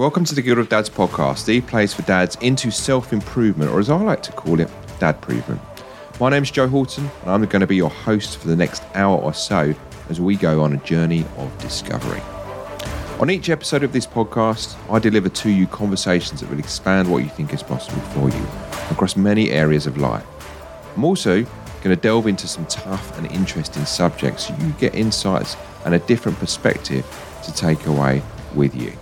Welcome to the Guild of Dads podcast, the place for dads into self improvement, or as I like to call it, dad improvement. My name's Joe Horton, and I'm going to be your host for the next hour or so as we go on a journey of discovery. On each episode of this podcast, I deliver to you conversations that will expand what you think is possible for you across many areas of life. I'm also going to delve into some tough and interesting subjects so you get insights and a different perspective to take away with you.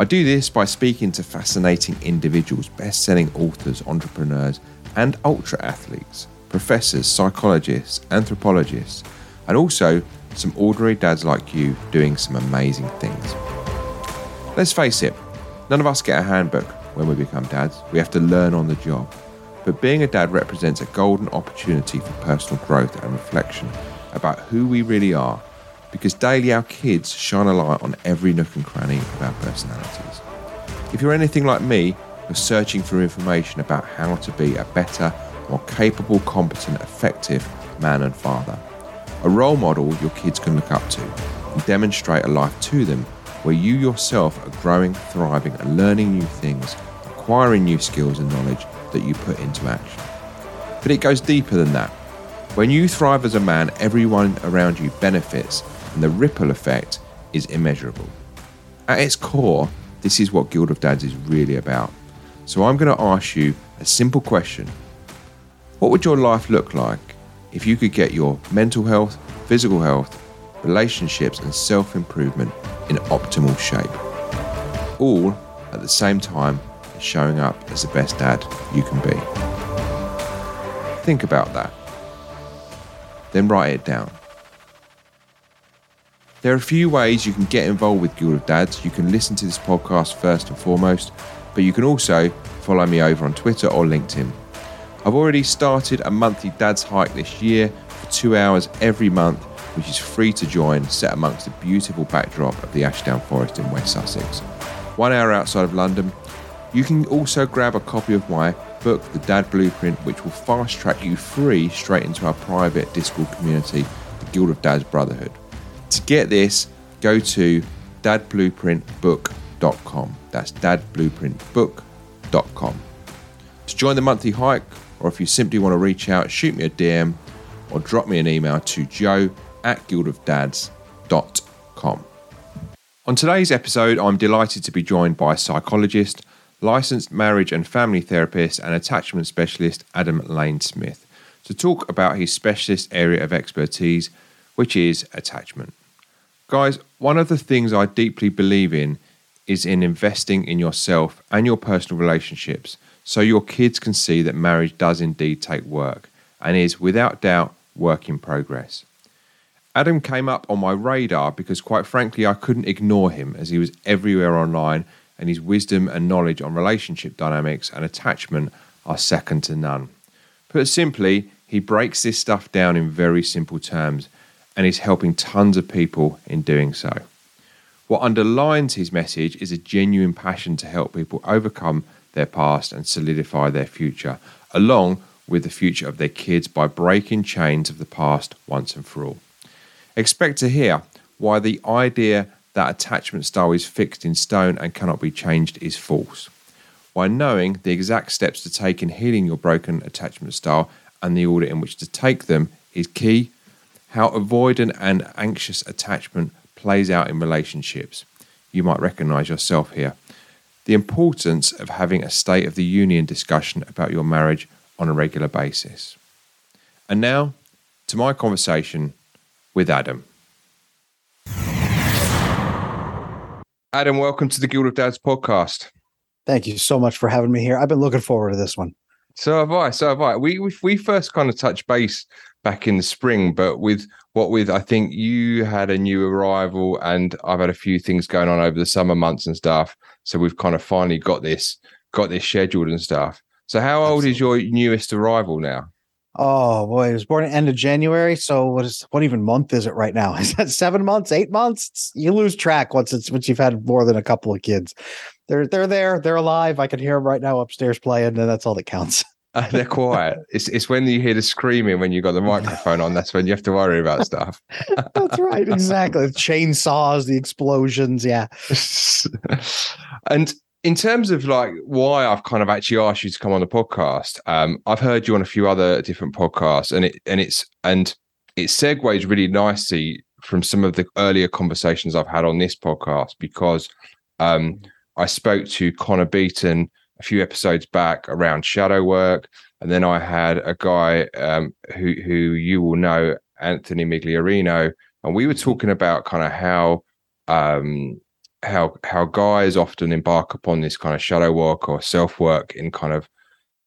I do this by speaking to fascinating individuals, best selling authors, entrepreneurs, and ultra athletes, professors, psychologists, anthropologists, and also some ordinary dads like you doing some amazing things. Let's face it, none of us get a handbook when we become dads. We have to learn on the job. But being a dad represents a golden opportunity for personal growth and reflection about who we really are because daily our kids shine a light on every nook and cranny of our personalities. If you're anything like me, you're searching for information about how to be a better, more capable, competent, effective man and father. A role model your kids can look up to and demonstrate a life to them where you yourself are growing, thriving, and learning new things, acquiring new skills and knowledge that you put into action. But it goes deeper than that. When you thrive as a man, everyone around you benefits and the ripple effect is immeasurable. At its core, this is what Guild of Dads is really about. So I'm going to ask you a simple question What would your life look like if you could get your mental health, physical health, relationships, and self improvement in optimal shape? All at the same time as showing up as the best dad you can be. Think about that. Then write it down. There are a few ways you can get involved with Guild of Dads. You can listen to this podcast first and foremost, but you can also follow me over on Twitter or LinkedIn. I've already started a monthly Dads Hike this year for two hours every month, which is free to join, set amongst the beautiful backdrop of the Ashdown Forest in West Sussex. One hour outside of London. You can also grab a copy of my book, The Dad Blueprint, which will fast track you free straight into our private Discord community, the Guild of Dads Brotherhood. Get this, go to dadblueprintbook.com. That's dadblueprintbook.com. To join the monthly hike, or if you simply want to reach out, shoot me a DM or drop me an email to joe at guildofdads.com. On today's episode, I'm delighted to be joined by psychologist, licensed marriage and family therapist, and attachment specialist Adam Lane Smith to talk about his specialist area of expertise, which is attachment. Guys, one of the things I deeply believe in is in investing in yourself and your personal relationships so your kids can see that marriage does indeed take work and is without doubt work in progress. Adam came up on my radar because, quite frankly, I couldn't ignore him as he was everywhere online and his wisdom and knowledge on relationship dynamics and attachment are second to none. Put simply, he breaks this stuff down in very simple terms and he's helping tons of people in doing so. What underlines his message is a genuine passion to help people overcome their past and solidify their future, along with the future of their kids by breaking chains of the past once and for all. Expect to hear why the idea that attachment style is fixed in stone and cannot be changed is false. Why knowing the exact steps to take in healing your broken attachment style and the order in which to take them is key how avoidant and anxious attachment plays out in relationships. You might recognize yourself here. The importance of having a state of the union discussion about your marriage on a regular basis. And now to my conversation with Adam. Adam, welcome to the Guild of Dads podcast. Thank you so much for having me here. I've been looking forward to this one. So have I. So have I. We we, we first kind of touched base back in the spring, but with what with I think you had a new arrival and I've had a few things going on over the summer months and stuff. So we've kind of finally got this got this scheduled and stuff. So how old Absolutely. is your newest arrival now? Oh boy, it was born at end of January. So what is what even month is it right now? Is that seven months, eight months? You lose track once it's once you've had more than a couple of kids. They're they're there, they're alive. I can hear them right now upstairs playing, and that's all that counts. They're quiet. It's it's when you hear the screaming when you got the microphone on. That's when you have to worry about stuff. That's right, exactly. The chainsaws, the explosions, yeah. and in terms of like why I've kind of actually asked you to come on the podcast, um, I've heard you on a few other different podcasts, and it and it's and it segues really nicely from some of the earlier conversations I've had on this podcast because um, I spoke to Connor Beaton a few episodes back around shadow work, and then I had a guy um, who who you will know, Anthony Migliorino, and we were talking about kind of how um, how how guys often embark upon this kind of shadow work or self work in kind of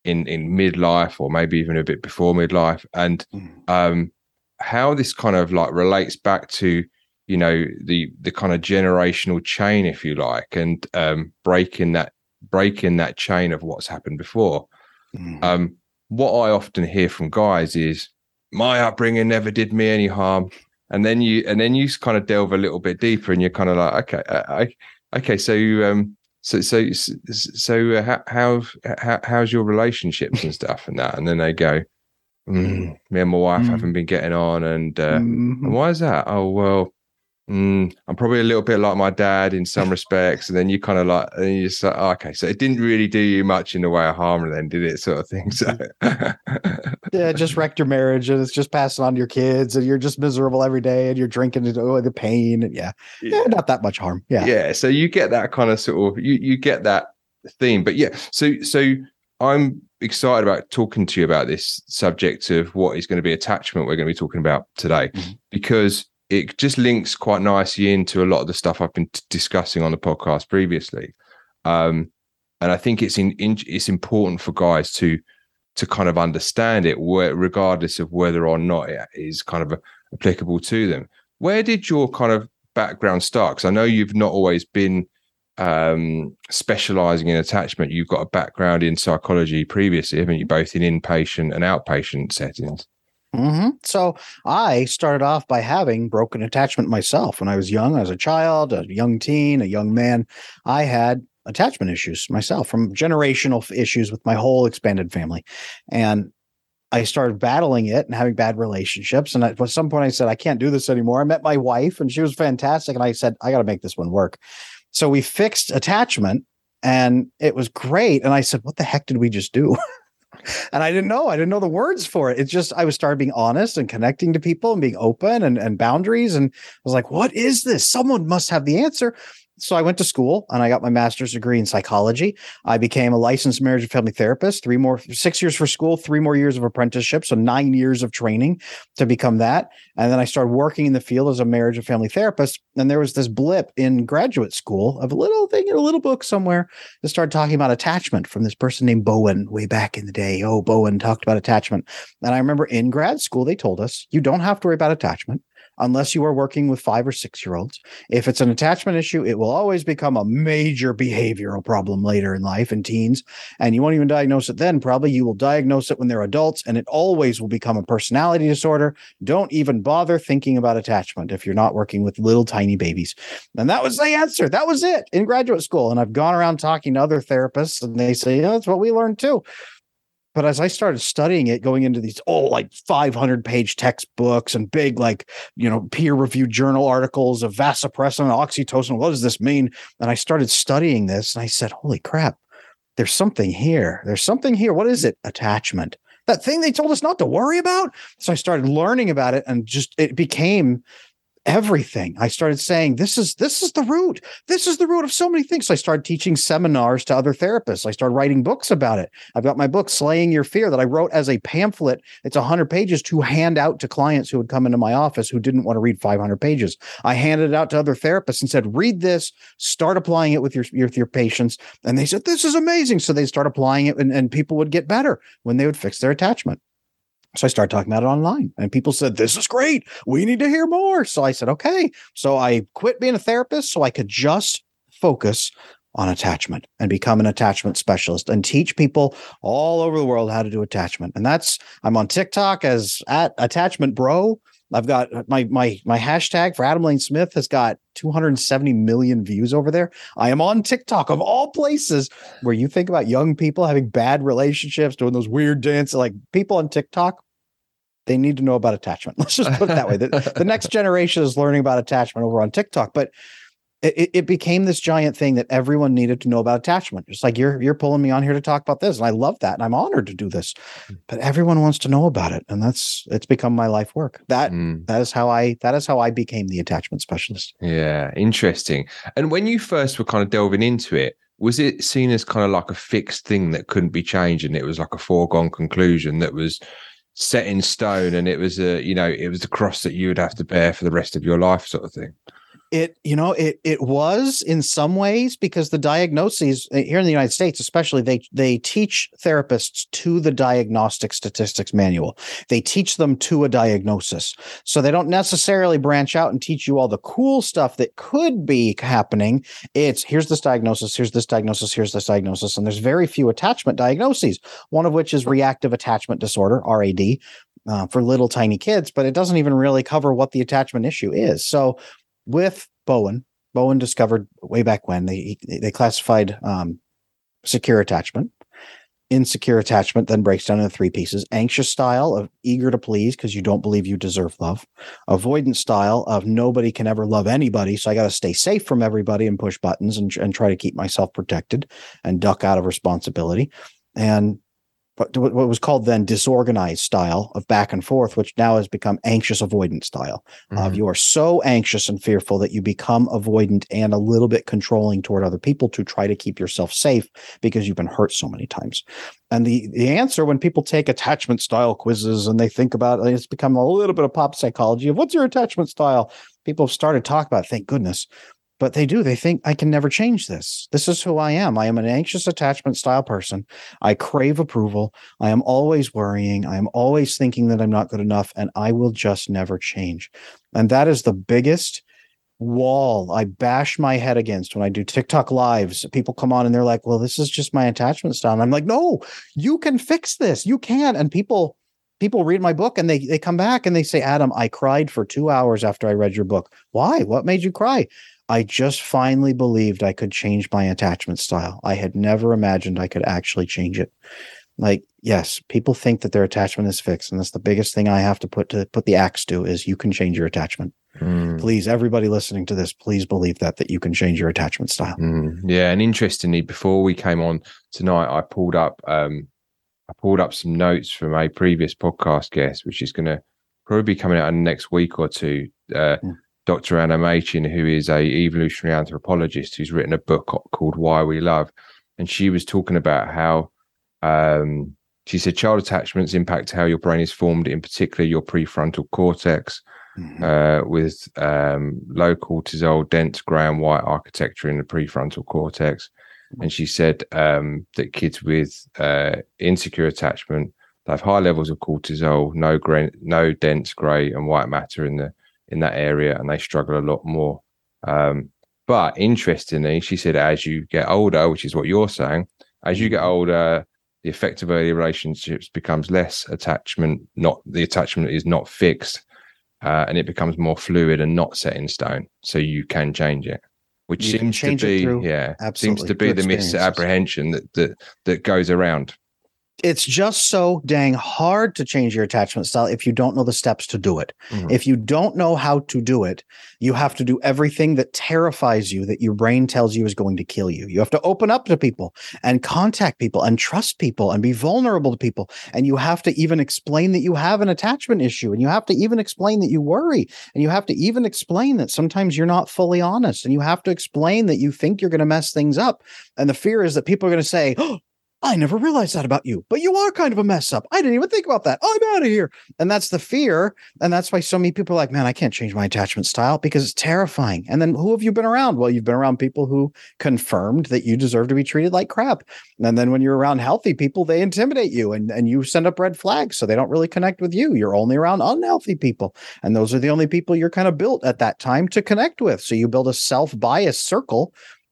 in in midlife or maybe even a bit before midlife, and hmm. um, how this kind of like relates back to you know the the kind of generational chain, if you like, and um, breaking that breaking that chain of what's happened before. Mm. Um, what I often hear from guys is my upbringing never did me any harm, and then you and then you kind of delve a little bit deeper, and you're kind of like, okay, uh, I, okay, so um, so so so uh, how, how how's your relationships and stuff and that, and then they go, mm, me and my wife mm. haven't been getting on, and, uh, mm-hmm. and why is that? Oh well, mm, I'm probably a little bit like my dad in some respects. And then you kind of like, and you just like, oh, okay, so it didn't really do you much in the way of harm, then did it? Sort of thing. So, yeah, just wrecked your marriage and it's just passing on to your kids and you're just miserable every day and you're drinking oh, the pain. And yeah, yeah, yeah, not that much harm. Yeah. Yeah. So you get that kind of sort of, you, you get that theme. But yeah, so, so I'm excited about talking to you about this subject of what is going to be attachment we're going to be talking about today mm-hmm. because it just links quite nicely into a lot of the stuff I've been t- discussing on the podcast previously. Um, and I think it's in, in, it's important for guys to to kind of understand it, regardless of whether or not it is kind of a, applicable to them. Where did your kind of background start? Because I know you've not always been um, specializing in attachment. You've got a background in psychology previously, haven't you? Both in inpatient and outpatient settings. Mm-hmm. So I started off by having broken attachment myself when I was young, as a child, a young teen, a young man. I had attachment issues myself from generational issues with my whole expanded family. And I started battling it and having bad relationships. And at some point, I said, I can't do this anymore. I met my wife and she was fantastic. And I said, I got to make this one work. So we fixed attachment and it was great. And I said, What the heck did we just do? and I didn't know. I didn't know the words for it. It's just I was started being honest and connecting to people and being open and, and boundaries. And I was like, what is this? Someone must have the answer so I went to school and I got my master's degree in psychology. I became a licensed marriage and family therapist, three more, six years for school, three more years of apprenticeship. So nine years of training to become that. And then I started working in the field as a marriage and family therapist. And there was this blip in graduate school of a little thing in a little book somewhere that started talking about attachment from this person named Bowen way back in the day. Oh, Bowen talked about attachment. And I remember in grad school, they told us you don't have to worry about attachment unless you are working with five or six year olds. If it's an attachment issue, it will always become a major behavioral problem later in life in teens. And you won't even diagnose it then. Probably you will diagnose it when they're adults, and it always will become a personality disorder. Don't even bother thinking about attachment if you're not working with little tiny babies. And that was the answer. That was it in graduate school. And I've gone around talking to other therapists, and they say, yeah, that's what we learned too. But as I started studying it, going into these oh like 500 page textbooks and big like you know peer reviewed journal articles of vasopressin and oxytocin, what does this mean? And I started studying this, and I said, "Holy crap! There's something here. There's something here. What is it? Attachment." That thing they told us not to worry about. So I started learning about it, and just it became everything. I started saying, this is this is the root. This is the root of so many things. So I started teaching seminars to other therapists. I started writing books about it. I've got my book, Slaying Your Fear, that I wrote as a pamphlet. It's 100 pages to hand out to clients who would come into my office who didn't want to read 500 pages. I handed it out to other therapists and said, read this, start applying it with your, your, your patients. And they said, this is amazing. So they start applying it and, and people would get better when they would fix their attachment. So I started talking about it online and people said, This is great. We need to hear more. So I said, Okay. So I quit being a therapist so I could just focus on attachment and become an attachment specialist and teach people all over the world how to do attachment. And that's, I'm on TikTok as at attachment bro. I've got uh, my my my hashtag for Adam Lane Smith has got 270 million views over there. I am on TikTok of all places where you think about young people having bad relationships, doing those weird dances. Like people on TikTok, they need to know about attachment. Let's just put it that way. The, the next generation is learning about attachment over on TikTok, but it, it became this giant thing that everyone needed to know about attachment. Just like you're you're pulling me on here to talk about this, and I love that, and I'm honored to do this. Hmm. But everyone wants to know about it, and that's it's become my life work. That mm. that is how I that is how I became the attachment specialist. Yeah, interesting. And when you first were kind of delving into it, was it seen as kind of like a fixed thing that couldn't be changed, and it was like a foregone conclusion that was set in stone, and it was a you know it was the cross that you would have to bear for the rest of your life, sort of thing it you know it it was in some ways because the diagnoses eh, here in the United States especially they they teach therapists to the diagnostic statistics manual. They teach them to a diagnosis. So they don't necessarily branch out and teach you all the cool stuff that could be happening. It's here's this diagnosis here's this diagnosis here's this diagnosis. And there's very few attachment diagnoses one of which is reactive attachment disorder RAD uh, for little tiny kids, but it doesn't even really cover what the attachment issue is. So with Bowen. Bowen discovered way back when they they classified um, secure attachment. Insecure attachment then breaks down into three pieces: anxious style of eager to please because you don't believe you deserve love, avoidance style of nobody can ever love anybody, so I got to stay safe from everybody and push buttons and, and try to keep myself protected and duck out of responsibility, and what was called then disorganized style of back and forth, which now has become anxious avoidant style. Mm-hmm. Of you are so anxious and fearful that you become avoidant and a little bit controlling toward other people to try to keep yourself safe because you've been hurt so many times. And the the answer when people take attachment style quizzes and they think about it, it's become a little bit of pop psychology of what's your attachment style. People have started talking about. Thank goodness but they do. They think I can never change this. This is who I am. I am an anxious attachment style person. I crave approval. I am always worrying. I am always thinking that I'm not good enough, and I will just never change. And that is the biggest wall I bash my head against when I do TikTok lives. People come on and they're like, well, this is just my attachment style. And I'm like, no, you can fix this. You can. And people, people read my book and they they come back and they say, Adam, I cried for two hours after I read your book. Why? What made you cry? I just finally believed I could change my attachment style. I had never imagined I could actually change it. Like, yes, people think that their attachment is fixed, and that's the biggest thing I have to put to put the axe to is you can change your attachment. Mm. Please, everybody listening to this, please believe that that you can change your attachment style. Mm. Yeah, and interestingly, before we came on tonight, I pulled up um, I pulled up some notes from a previous podcast guest, which is going to probably be coming out in the next week or two. Uh, mm. Dr. Anna Machin, who is a evolutionary anthropologist who's written a book called Why We Love, and she was talking about how um, she said child attachments impact how your brain is formed, in particular your prefrontal cortex, mm-hmm. uh, with um, low cortisol, dense grey and white architecture in the prefrontal cortex. Mm-hmm. And she said um, that kids with uh, insecure attachment they have high levels of cortisol, no gray, no dense grey and white matter in the in that area and they struggle a lot more. Um, but interestingly, she said, as you get older, which is what you're saying, as you get mm-hmm. older, the effect of early relationships becomes less attachment, not the attachment is not fixed, uh, and it becomes more fluid and not set in stone. So you can change it, which you seems to be, yeah, seems to be the misapprehension that, that that goes around it's just so dang hard to change your attachment style if you don't know the steps to do it. Mm-hmm. If you don't know how to do it, you have to do everything that terrifies you that your brain tells you is going to kill you. You have to open up to people and contact people and trust people and be vulnerable to people. And you have to even explain that you have an attachment issue and you have to even explain that you worry and you have to even explain that sometimes you're not fully honest and you have to explain that you think you're going to mess things up. And the fear is that people are going to say, oh, I never realized that about you, but you are kind of a mess up. I didn't even think about that. I'm out of here. And that's the fear. And that's why so many people are like, man, I can't change my attachment style because it's terrifying. And then who have you been around? Well, you've been around people who confirmed that you deserve to be treated like crap. And then when you're around healthy people, they intimidate you and, and you send up red flags. So they don't really connect with you. You're only around unhealthy people. And those are the only people you're kind of built at that time to connect with. So you build a self biased circle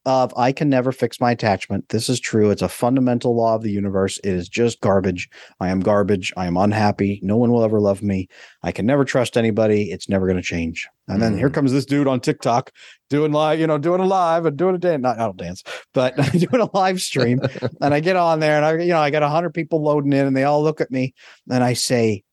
of I can never fix my attachment. This is true. It's a fundamental law of the universe. It is just garbage. I am garbage. I am unhappy. No one will ever love me. I can never trust anybody. It's never going to change. And then here Mm. comes this dude on TikTok doing live, you know, doing a live and doing a dance. Not, I don't dance, but doing a live stream. and I get on there and I, you know, I got a hundred people loading in and they all look at me and I say,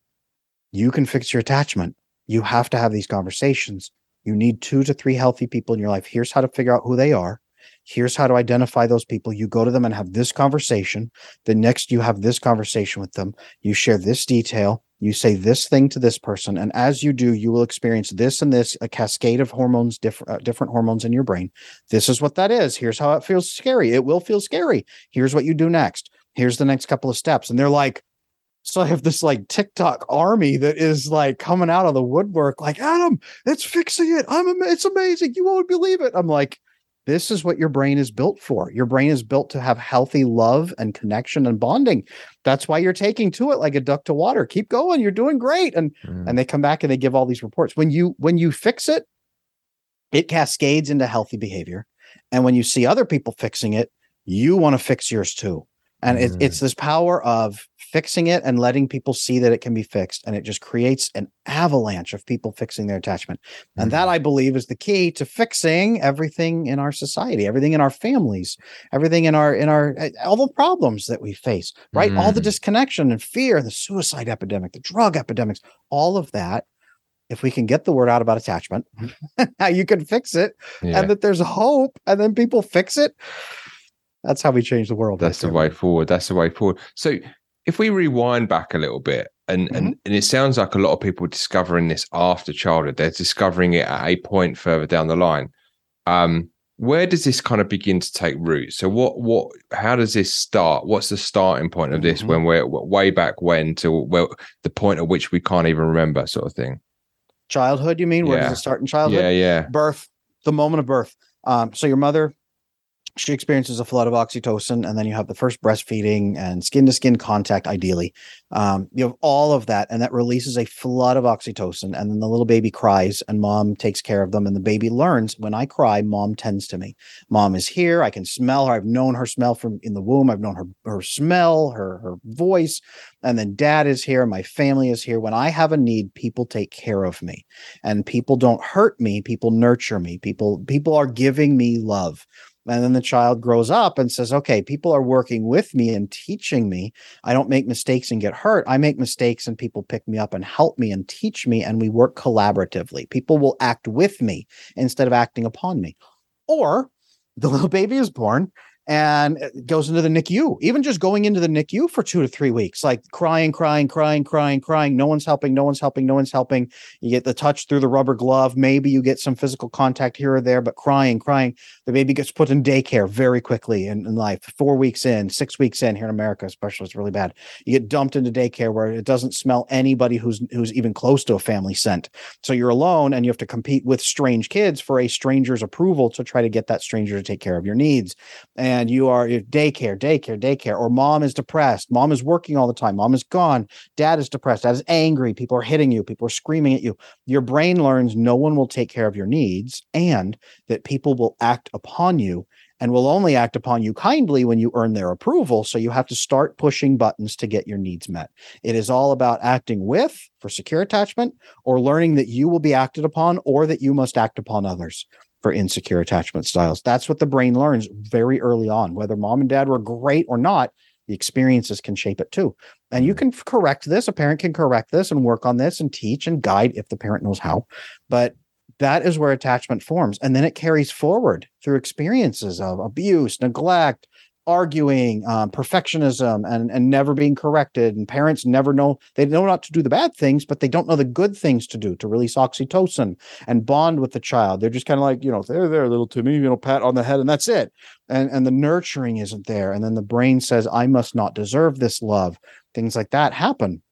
you can fix your attachment. You have to have these conversations. You need two to three healthy people in your life. Here's how to figure out who they are. Here's how to identify those people. You go to them and have this conversation. The next you have this conversation with them. You share this detail. You say this thing to this person. And as you do, you will experience this and this, a cascade of hormones, different, uh, different hormones in your brain. This is what that is. Here's how it feels scary. It will feel scary. Here's what you do next. Here's the next couple of steps. And they're like, so I have this like TikTok army that is like coming out of the woodwork, like Adam, it's fixing it. I'm ama- it's amazing. You won't believe it. I'm like, this is what your brain is built for. Your brain is built to have healthy love and connection and bonding. That's why you're taking to it like a duck to water. Keep going. You're doing great. And Mm. and they come back and they give all these reports. When you when you fix it, it cascades into healthy behavior. And when you see other people fixing it, you want to fix yours too. And it, Mm. it's this power of fixing it and letting people see that it can be fixed. And it just creates an avalanche of people fixing their attachment. And that I believe is the key to fixing everything in our society, everything in our families, everything in our in our uh, all the problems that we face, right? All the Mm. disconnection and fear, the suicide epidemic, the drug epidemics, all of that. If we can get the word out about attachment, how you can fix it, yeah. and that there's hope, and then people fix it. That's how we change the world. That's the way forward. That's the way forward. So if we rewind back a little bit, and and Mm-hmm. and it sounds like a lot of people discovering this after childhood, they're discovering it at a point further down the line. Um, where does this kind of begin to take root? So what what how does this start? What's the starting point of this Mhm. when we're way back when to well the point at which we can't even remember, sort of thing? Childhood, you mean? Where Yeah. does it start in childhood? Yeah, yeah. birth, the moment of birth. Um, so your mother, she experiences a flood of oxytocin, and then you have the first breastfeeding and skin to skin contact, ideally. Um, you have all of that, and that releases a flood of oxytocin. And then the little baby cries, and mom takes care of them. And the baby learns when I cry, mom tends to me. Mom is here. I can smell her. I've known her smell from in the womb. I've known her her smell, her her voice. And then dad is here. My family is here. When I have a need, people take care of me and people don't hurt me people nurture me people people are giving me love and then the child grows up and says okay people are working with me and teaching me. I don't make mistakes and get hurt. I make mistakes and people pick me up and help me and teach me and we work collaboratively. People will act with me instead of acting upon me. Or the little baby is born and it goes into the NICU, even just going into the NICU for two to three weeks, like crying, crying, crying, crying, crying. No one's helping, no one's helping, no one's helping. You get the touch through the rubber glove. Maybe you get some physical contact here or there, but crying, crying. The baby gets put in daycare very quickly in, in life. Four weeks in, six weeks in here in America, especially, it's really bad. You get dumped into daycare where it doesn't smell anybody who's who's even close to a family scent. So you're alone and you have to compete with strange kids for a stranger's approval to try to get that stranger to take care of your needs and you are daycare, daycare, daycare, or mom is depressed, mom is working all the time, mom is gone, dad is depressed, dad is angry, people are hitting you, people are screaming at you. Your brain learns no one will take care of your needs and that people will act upon you and will only act upon you kindly when you earn their approval. So you have to start pushing buttons to get your needs met. It is all about acting with for secure attachment or learning that you will be acted upon or that you must act upon others for insecure attachment styles. That's what the brain learns very early on. Whether mom and dad were great or not, the experiences can shape it too. And you mm-hmm. can correct this. A parent can correct this and work on this and teach and guide if the parent knows how. But that is where attachment forms. And then it carries forward through experiences of abuse, neglect, arguing, um, perfectionism, and, and never being corrected. And parents never know, they know not to do the bad things, but they don't know the good things to do to release oxytocin and bond with the child. They're just kind of like, you know, they're there, little Timmy, you know, pat on the head, and that's it. And and the nurturing isn't there. And then the brain says, I must not deserve this love. Things like that happen.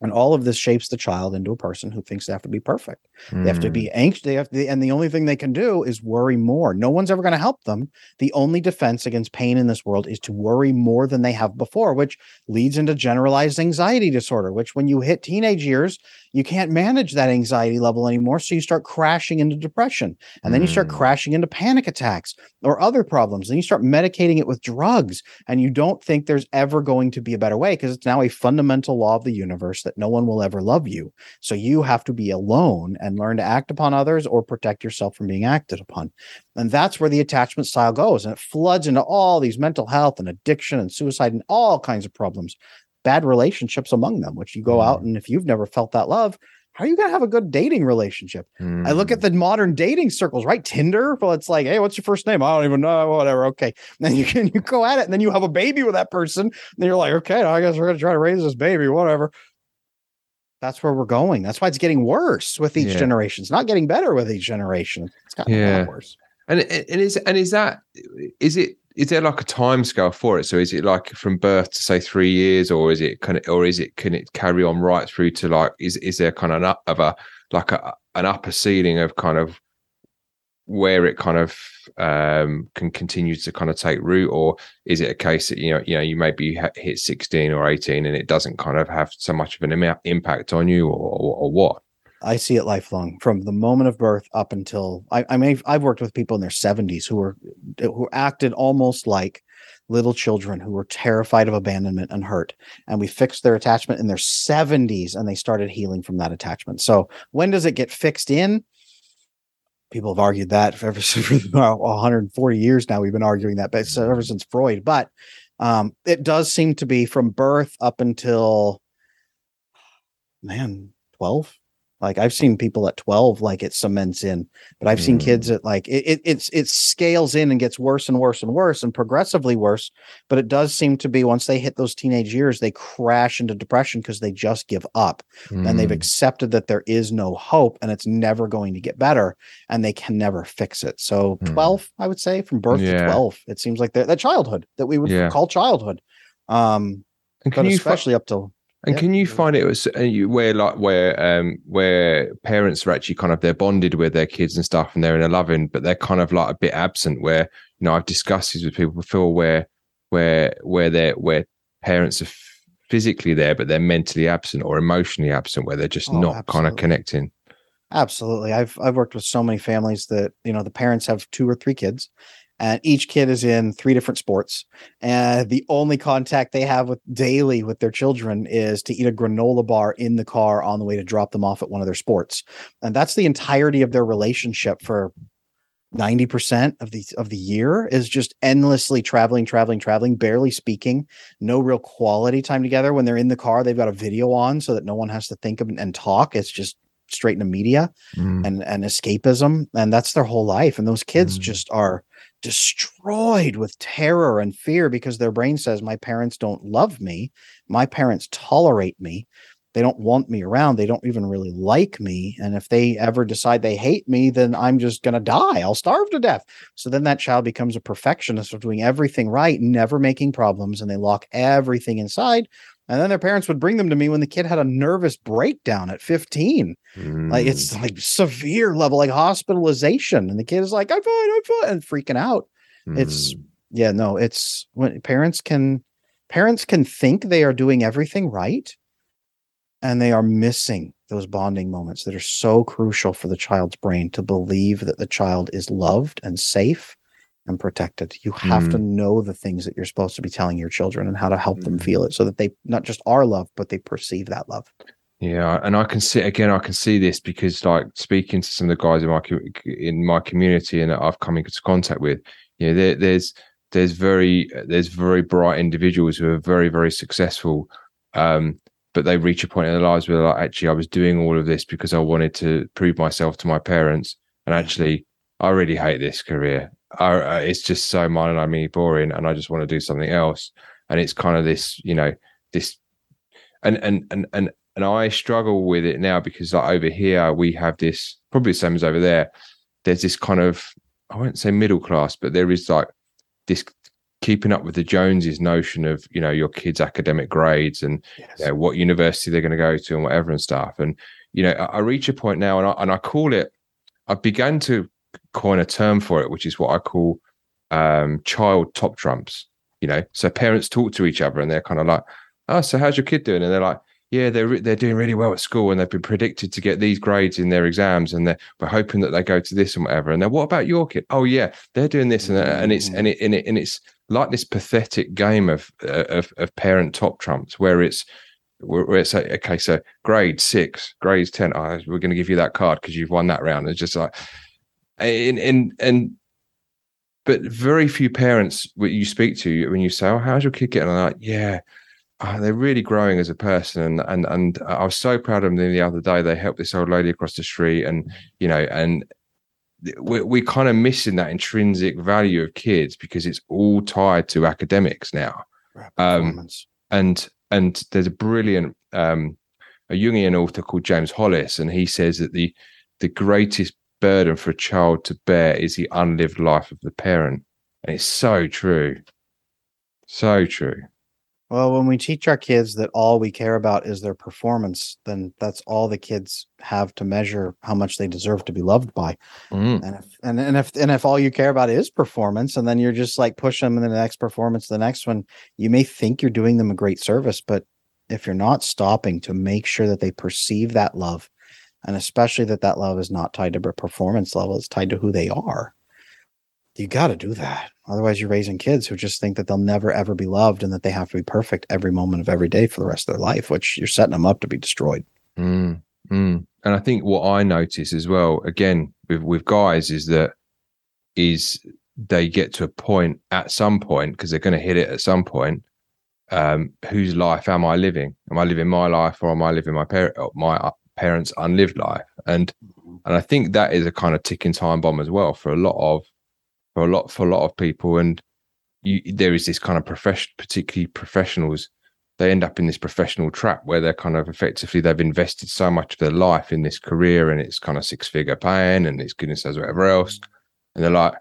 And all of this shapes the child into a person who thinks they have to be perfect. Mm. They have to be Hmm. anxious. They have to, and the only thing they can do is worry more. No one's ever going to help them. The only defense against pain in this world is to worry more than they have before, which leads into generalized anxiety disorder, which when you hit teenage years, you can't manage that anxiety level anymore. So you start crashing into depression and then you start Mm. crashing into panic attacks or other problems. Then you start medicating it with drugs and you don't think there's ever going to be a better way because it's now a fundamental law of the universe that no one will ever love you. So you have to be alone and learn to act upon others or protect yourself from being acted upon. And that's where the attachment style goes. And it floods into all these mental health and addiction and suicide and all kinds of problems, bad relationships among them, which you go out Mm. and if you've never felt that love, how are you going to have a good dating relationship? I look at the modern dating circles, right? Tinder. Well, it's like, hey, what's your first name? I don't even know. Whatever. Okay. Then you can you go at it, and then you have a baby with that person. And you're like, okay, I guess we're gonna try to raise this baby. Whatever. That's where we're going. That's why it's getting worse with each Yeah. generation. It's not getting better with each generation. It's gotten Yeah. worse. And and is and is that is it is there like a time scale for it? So is it like from birth to say three years, or is it kind of, or is it can it carry on right through to like is is there kind of an up of a like a an upper ceiling of kind of where it kind of um can continue to kind of take root, or is it a case that you know you know you maybe hit sixteen or eighteen and it doesn't kind of have so much of an ima- impact on you, or or, or what? I see it lifelong from the moment of birth up until I, I mean I've worked with people in their 70s who were who acted almost like little children who were terrified of abandonment and hurt and we fixed their attachment in their 70s and they started healing from that attachment. So when does it get fixed in? People have argued that ever since well, 140 years now we've been arguing that ever since Freud but um, it does seem to be from birth up until man 12 like I've seen people at 12 like it cements in, but I've seen Mm. kids at like it, it it's it scales in and gets worse and worse and worse and progressively worse. But it does seem to be once they hit those teenage years, they crash into depression because they just give up and they've Mm. accepted that there is no hope and it's never going to get better and they can never fix it. So Mm. 12, I would say, from birth Yeah. to 12, it seems like that that childhood that we would Yeah. call childhood. Um, And but can you fi- especially up till And can you find it was uh, you- where like where um where parents are actually kind of they're bonded with their kids and stuff and they're in a loving, but they're kind of like a bit absent. Where you know I've discussed this with people before, where where where they're where parents are physically there, but they're mentally absent or emotionally absent, where they're just Oh, not kind of connecting. Absolutely. I've I've worked with so many families that, you know, the parents have two or three kids and each kid is in three different sports and the only contact they have with daily with their children is to eat a granola bar in the car on the way to drop them off at one of their sports. And that's the entirety of their relationship for 90% of the of the year is just endlessly traveling traveling traveling barely speaking no real quality time together when they're in the car they've got a video on so that no one has to think of and talk it's just straight into media Mm. and and escapism and that's their whole life and those kids Mm. just are destroyed with terror and fear because their brain says my parents don't love me. My parents tolerate me. They don't want me around. They don't even really like me. And if they ever decide they hate me then i'm just going to die. I'll starve to death. So then that child becomes a perfectionist of doing everything right never making problems and they lock everything inside and then their parents would bring them to me when the kid had a nervous breakdown at 15 like Mm. it's like severe level, like hospitalization, and the kid is like, "I'm fine, I'm fine," and freaking out. It's Mm. yeah, no, it's when parents can parents can think they are doing everything right, and they are missing those bonding moments that are so crucial for the child's brain to believe that the child is loved and safe and protected. You have to know the things that you're supposed to be telling your children and how to help them Mm. feel it so that they not just are loved, but they perceive that love. Yeah, and I can see again. I can see this because, like, speaking to some of the guys in my in my community and that I've come into contact with, you know, there, there's there's very there's very bright individuals who are very very successful, um, but they reach a point in their lives where, like, actually, I was doing all of this because I wanted to prove myself to my parents, and actually, I really hate this career. I, I- it's just so monotonous, boring, and I just want to do something else. And it's kind of this, you know, this, and and and and and I struggle with it now because like over here we have this probably the same as over there. There's this kind of I won't say middle class, but there is like this keeping up with the Joneses notion of you know your kids' academic grades and Yes. you know, what university they're going to go to and whatever and stuff. And you know, I, I reach a point now, and I, and I call it. I've begun to coin a term for it, which is what I call um, child top trumps. You know, so parents talk to each other, and they're kind of like, "Oh, so how's your kid doing?" And they're like, "Yeah, they're they're doing really well at school, and they've been predicted to get these grades in their exams, and they're we're hoping that they go to this and whatever." And then, what about your kid? Oh, yeah, they're doing this, and and it's and it and it and it's like this pathetic game of uh, of, of parent top trumps where it's where it's like, okay, so grade six, grade ten, oh, we're going to give you that card because you've won that round. It's just like, and and and, but very few parents what you speak to when you say, "Oh, how's your kid getting?" on?" like, yeah. oh, they're really growing as a person, and and and I was so proud of them the other day. They helped this old lady across the street, and you know, and we we kind of missing that intrinsic value of kids because it's all tied to academics now Um, and and there's a brilliant um a Jungian author called James Hollis, and he says that the the greatest burden for a child to bear is the unlived life of the parent, and it's so true, so true. Well, when we teach our kids that all we care about is their performance, then that's all the kids have to measure how much they deserve to be loved by. Mm, And if and, and if and if all you care about is performance, and then you're just like push them in the next performance, the next one, you may think you're doing them a great service, but if you're not stopping to make sure that they perceive that love, and especially that that love is not tied to their performance level, it's tied to who they are. You got to do that. Otherwise, you're raising kids who just think that they'll never ever be loved and that they have to be perfect every moment of every day for the rest of their life, which you're setting them up to be destroyed. mm, mm. And I think what I notice as well, again with with guys, is that is they get to a point at some point because they're going to hit it at some point. Um, whose life am I living? Am I living my life, or am I living my parent my parents' unlived life? And and I think that is a kind of ticking time bomb as well for a lot of for a lot for a lot of people. And you, there is this kind of profession, particularly professionals. They end up in this professional trap where they're kind of effectively they've invested so much of their life in this career and it's kind of six figure paying and it's goodness knows whatever else, and they're like,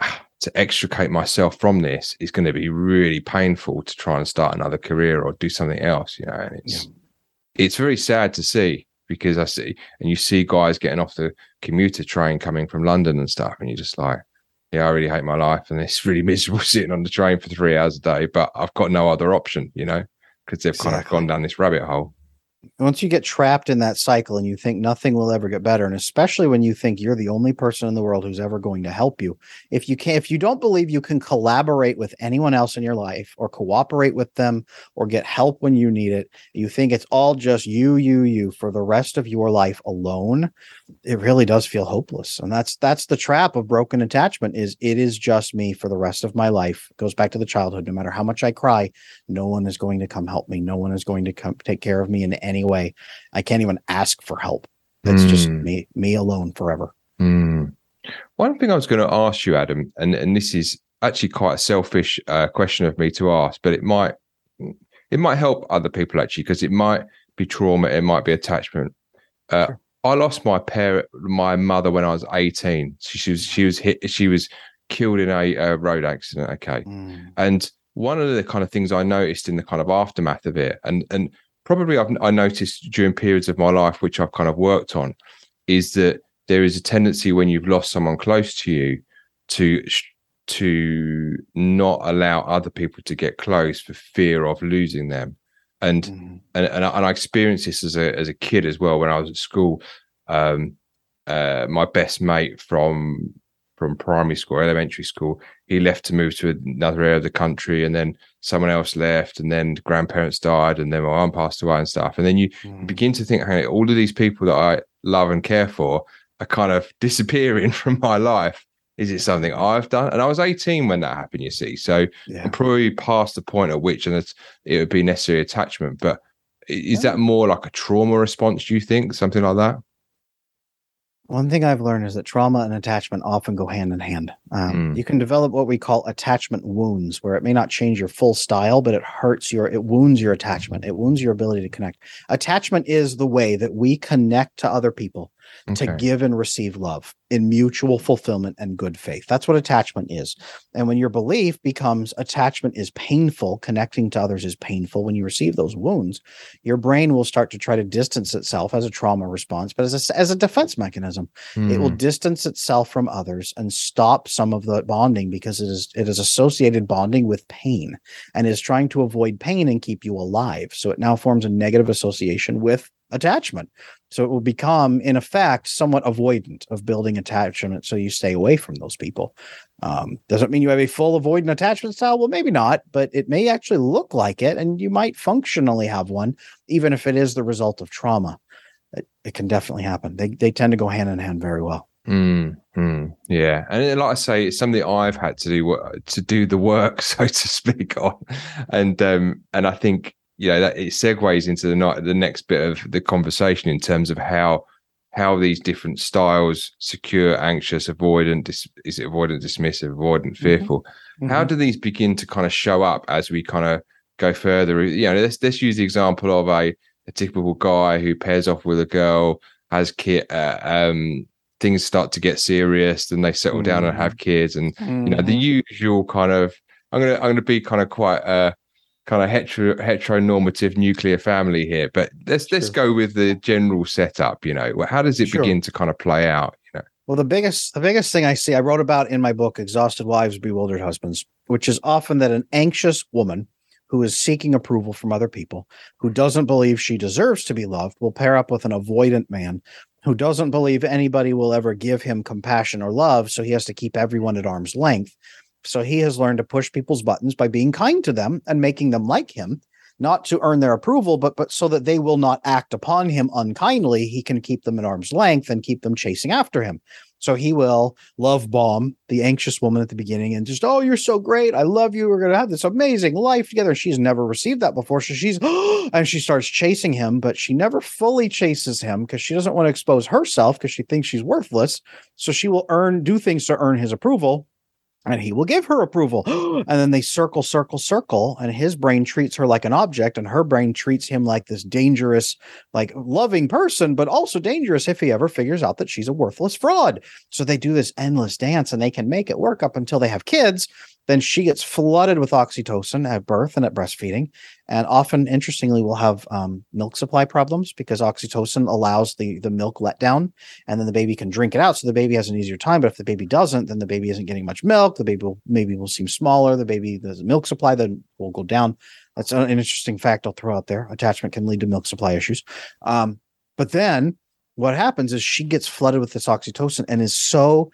"Ah, to extricate myself from this is going to be really painful to try and start another career or do something else, you know. And it's it's very sad to see because I see and you see guys getting off the commuter train coming from London and stuff, and you're just like, yeah, I really hate my life, and it's really miserable sitting on the train for three hours a day, but I've got no other option, you know, because they've kind of gone down this rabbit hole. Once you get trapped in that cycle and you think nothing will ever get better and especially when you think you're the only person in the world who's ever going to help you if you can if you don't believe you can collaborate with anyone else in your life or cooperate with them or get help when you need it you think it's all just you you you for the rest of your life alone it really does feel hopeless. And that's that's the trap of broken attachment is it is just me for the rest of my life. It goes back to the childhood. No matter how much i cry no one is going to come help me. No one is going to come take care of me in any way i can't even ask for help it's just Mm. me me alone forever Hmm. One thing I was going to ask you, Adam, and, and this is actually quite a selfish uh, question of me to ask, but it might it might help other people actually because it might be trauma, it might be attachment. Uh, Sure. I lost my parent, my mother, when I was eighteen. She, she was she was hit. She was killed in a, uh road accident. Okay, and one of the kind of things I noticed in the kind of aftermath of it, and and probably I've I noticed during periods of my life which I've kind of worked on, is that there is a tendency when you've lost someone close to you to to not allow other people to get close for fear of losing them, and Mm. and and I, and I experienced this as a as a kid as well when I was at school. Um, uh, my best mate from from primary school, elementary school, he left to move to another area of the country, and then someone else left, and then grandparents died, and then my mum passed away and stuff. And then you Mm. begin to think, hey, all of these people that I love and care for are kind of disappearing from my life. Is it something I've done? And I was 18 when that happened, you see. So yeah I'm probably past the point at which, and it would be necessary attachment. But is Yeah. that more like a trauma response? Do you think something like that? One thing I've learned is that trauma and attachment often go hand in hand. Um, Mm. You can develop what we call attachment wounds, where it may not change your full style, but it hurts your, it wounds your attachment. It wounds your ability to connect. Attachment is the way that we connect to other people. To give and receive love in mutual fulfillment and good faith. That's what attachment is. And when your belief becomes attachment is painful, connecting to others is painful, when you receive those wounds, your brain will start to try to distance itself as a trauma response, but as a, as a defense mechanism. Mm. It will hmm. distance itself from others and stop some of the bonding because it is it is associated bonding with pain and is trying to avoid pain and keep you alive. So it now forms a negative association with attachment. So it will become, in effect, somewhat avoidant of building attachment. So you stay away from those people. Um, doesn't mean you have a full avoidant attachment style. Well, maybe not, but it may actually look like it, and you might functionally have one, even if it is the result of trauma. It, it can definitely happen. They they tend to go hand in hand very well. Mm, mm, yeah, and like I say, it's something I've had to do to do the work, so to speak, on, and um, and I think you know that it segues into the night the next bit of the conversation in terms of how how these different styles secure anxious avoidant dis, is it avoidant dismissive avoidant mm-hmm. fearful mm-hmm. how do these begin to kind of show up as we kind of go further you know let's let's use the example of a, a typical guy who pairs off with a girl has kid uh, um things start to get serious then they settle mm-hmm. down and have mm-hmm. kids and you know the mm-hmm. usual kind of i'm gonna i'm gonna be kind of quite uh kind of hetero heteronormative nuclear family here, but let's let's go with the general setup. You know, how does it sure. begin to kind of play out? You know, well, the biggest the biggest thing I see, I wrote about in my book, "Exhausted Wives, Bewildered Husbands," which is often that an anxious woman who is seeking approval from other people, who doesn't believe she deserves to be loved, will pair up with an avoidant man who doesn't believe anybody will ever give him compassion or love, so he has to keep everyone at arm's length so he has learned to push people's buttons by being kind to them and making them like him, not to earn their approval, but but so that they will not act upon him unkindly. He can keep them at arm's length and keep them chasing after him. So he will love bomb the anxious woman at the beginning and just, oh, you're so great. I love you. We're going to have this amazing life together. She's never received that before. So she's, and she starts chasing him, but she never fully chases him because she doesn't want to expose herself because she thinks she's worthless. So she will earn, do things to earn his approval and he will give her approval. and then they circle, circle, circle, and his brain treats her like an object, and her brain treats him like this dangerous, like loving person, but also dangerous if he ever figures out that she's a worthless fraud. So they do this endless dance and they can make it work up until they have kids. Then she gets flooded with oxytocin at birth and at breastfeeding. And often, interestingly, will have um, milk supply problems because oxytocin allows the, the milk letdown and then the baby can drink it out. So the baby has an easier time. But if the baby doesn't, then the baby isn't getting much milk. The baby will maybe will seem smaller. The baby, the milk supply then will go down. That's an interesting fact I'll throw out there. Attachment can lead to milk supply issues. Um, but then what happens is she gets flooded with this oxytocin and is so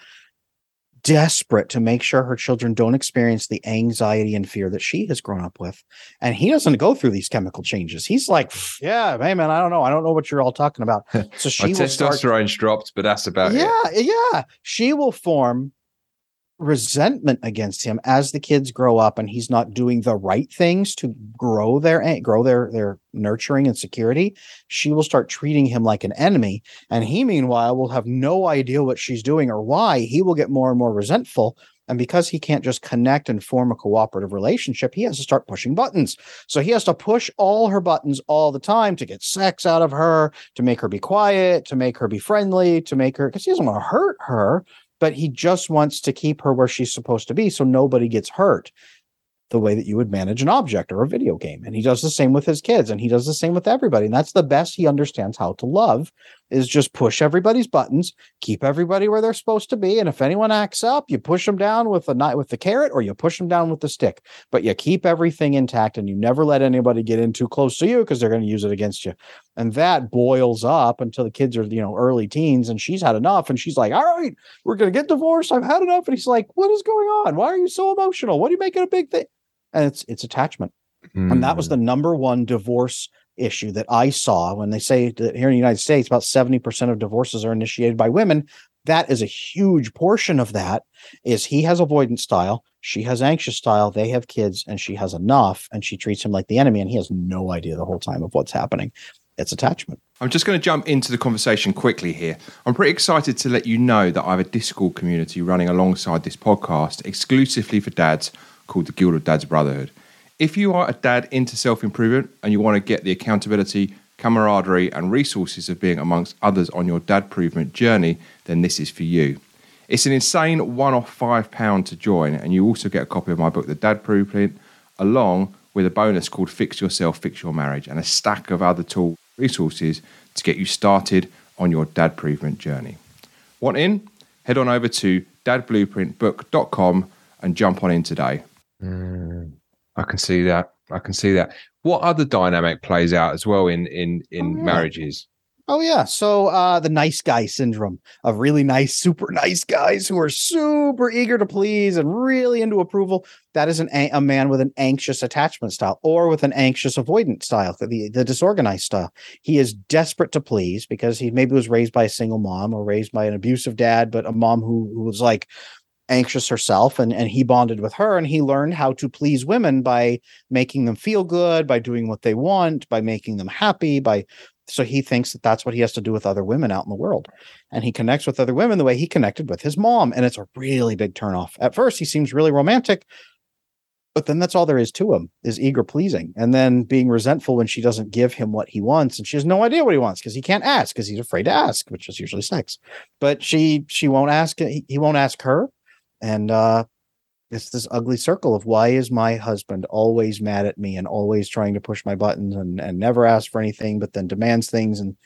desperate to make sure her children don't experience the anxiety and fear that she has grown up with. And he doesn't go through these chemical changes. He's like, yeah, hey man, I don't know. I don't know what you're all talking about. So she testosterone's start, dropped, but that's about yeah, it. Yeah. She will form resentment against him as the kids grow up and he's not doing the right things to grow their grow their their nurturing and security she will start treating him like an enemy. And he meanwhile will have no idea what she's doing or why. He will get more and more resentful. And because he can't just connect and form a cooperative relationship, he has to start pushing buttons. So he has to push all her buttons all the time to get sex out of her, to make her be quiet, to make her be friendly, to make her, because he doesn't want to hurt her but he just wants to keep her where she's supposed to be so nobody gets hurt the way that you would manage an object or a video game. And he does the same with his kids and he does the same with everybody. And that's the best he understands how to love is just push everybody's buttons, keep everybody where they're supposed to be. And if anyone acts up, you push them down with the with the carrot or you push them down with the stick. But you keep everything intact and you never let anybody get in too close to you because they're going to use it against you. And that boils up until the kids are, you know, early teens and she's had enough. And she's like, All right, we're gonna get divorced. I've had enough. And he's like, What is going on? Why are you so emotional? What are you making a big thing? and it's it's attachment. Mm. And that was the hmm. number one divorce issue that I saw when they say that here in the United States, about 70% of divorces are initiated by women. That is a huge portion of that is he has avoidance style, she has anxious style, they have kids, and she has enough, and she treats him like the enemy, and he has no idea the whole time of what's happening. It's attachment. I'm just going to jump into the conversation quickly here. I'm pretty excited to let you know that I have a Discord community running alongside this podcast exclusively for dads called the Guild of Dads Brotherhood. If you are a dad into self improvement and you want to get the accountability, camaraderie, and resources of being amongst others on your dad improvement journey, then this is for you. It's an insane one off £5 to join, and you also get a copy of my book, The Dad Blueprint, along with a bonus called Fix Yourself, Fix Your Marriage, and a stack of other tool resources to get you started on your dad improvement journey. Want in? Head on over to dadblueprintbook.com and jump on in today. Mm, I can see that. I can see that. What other dynamic plays out as well in in in oh, yeah. marriages? Oh yeah. So uh the nice guy syndrome of really nice, super nice guys who are super eager to please and really into approval. That is an a man with an anxious attachment style or with an anxious avoidant style, the, the disorganized style. He is desperate to please because he maybe was raised by a single mom or raised by an abusive dad, but a mom who, who was like anxious herself and, and he bonded with her and he learned how to please women by making them feel good by doing what they want by making them happy by so he thinks that that's what he has to do with other women out in the world. And he connects with other women the way he connected with his mom. And it's a really big turnoff. At first he seems really romantic but then that's all there is to him is eager pleasing and then being resentful when she doesn't give him what he wants. And she has no idea what he wants because he can't ask because he's afraid to ask which is usually sex. But she she won't ask he, he won't ask her. And uh it's this ugly circle of why is my husband always mad at me and always trying to push my buttons and, and never ask for anything but then demands things. And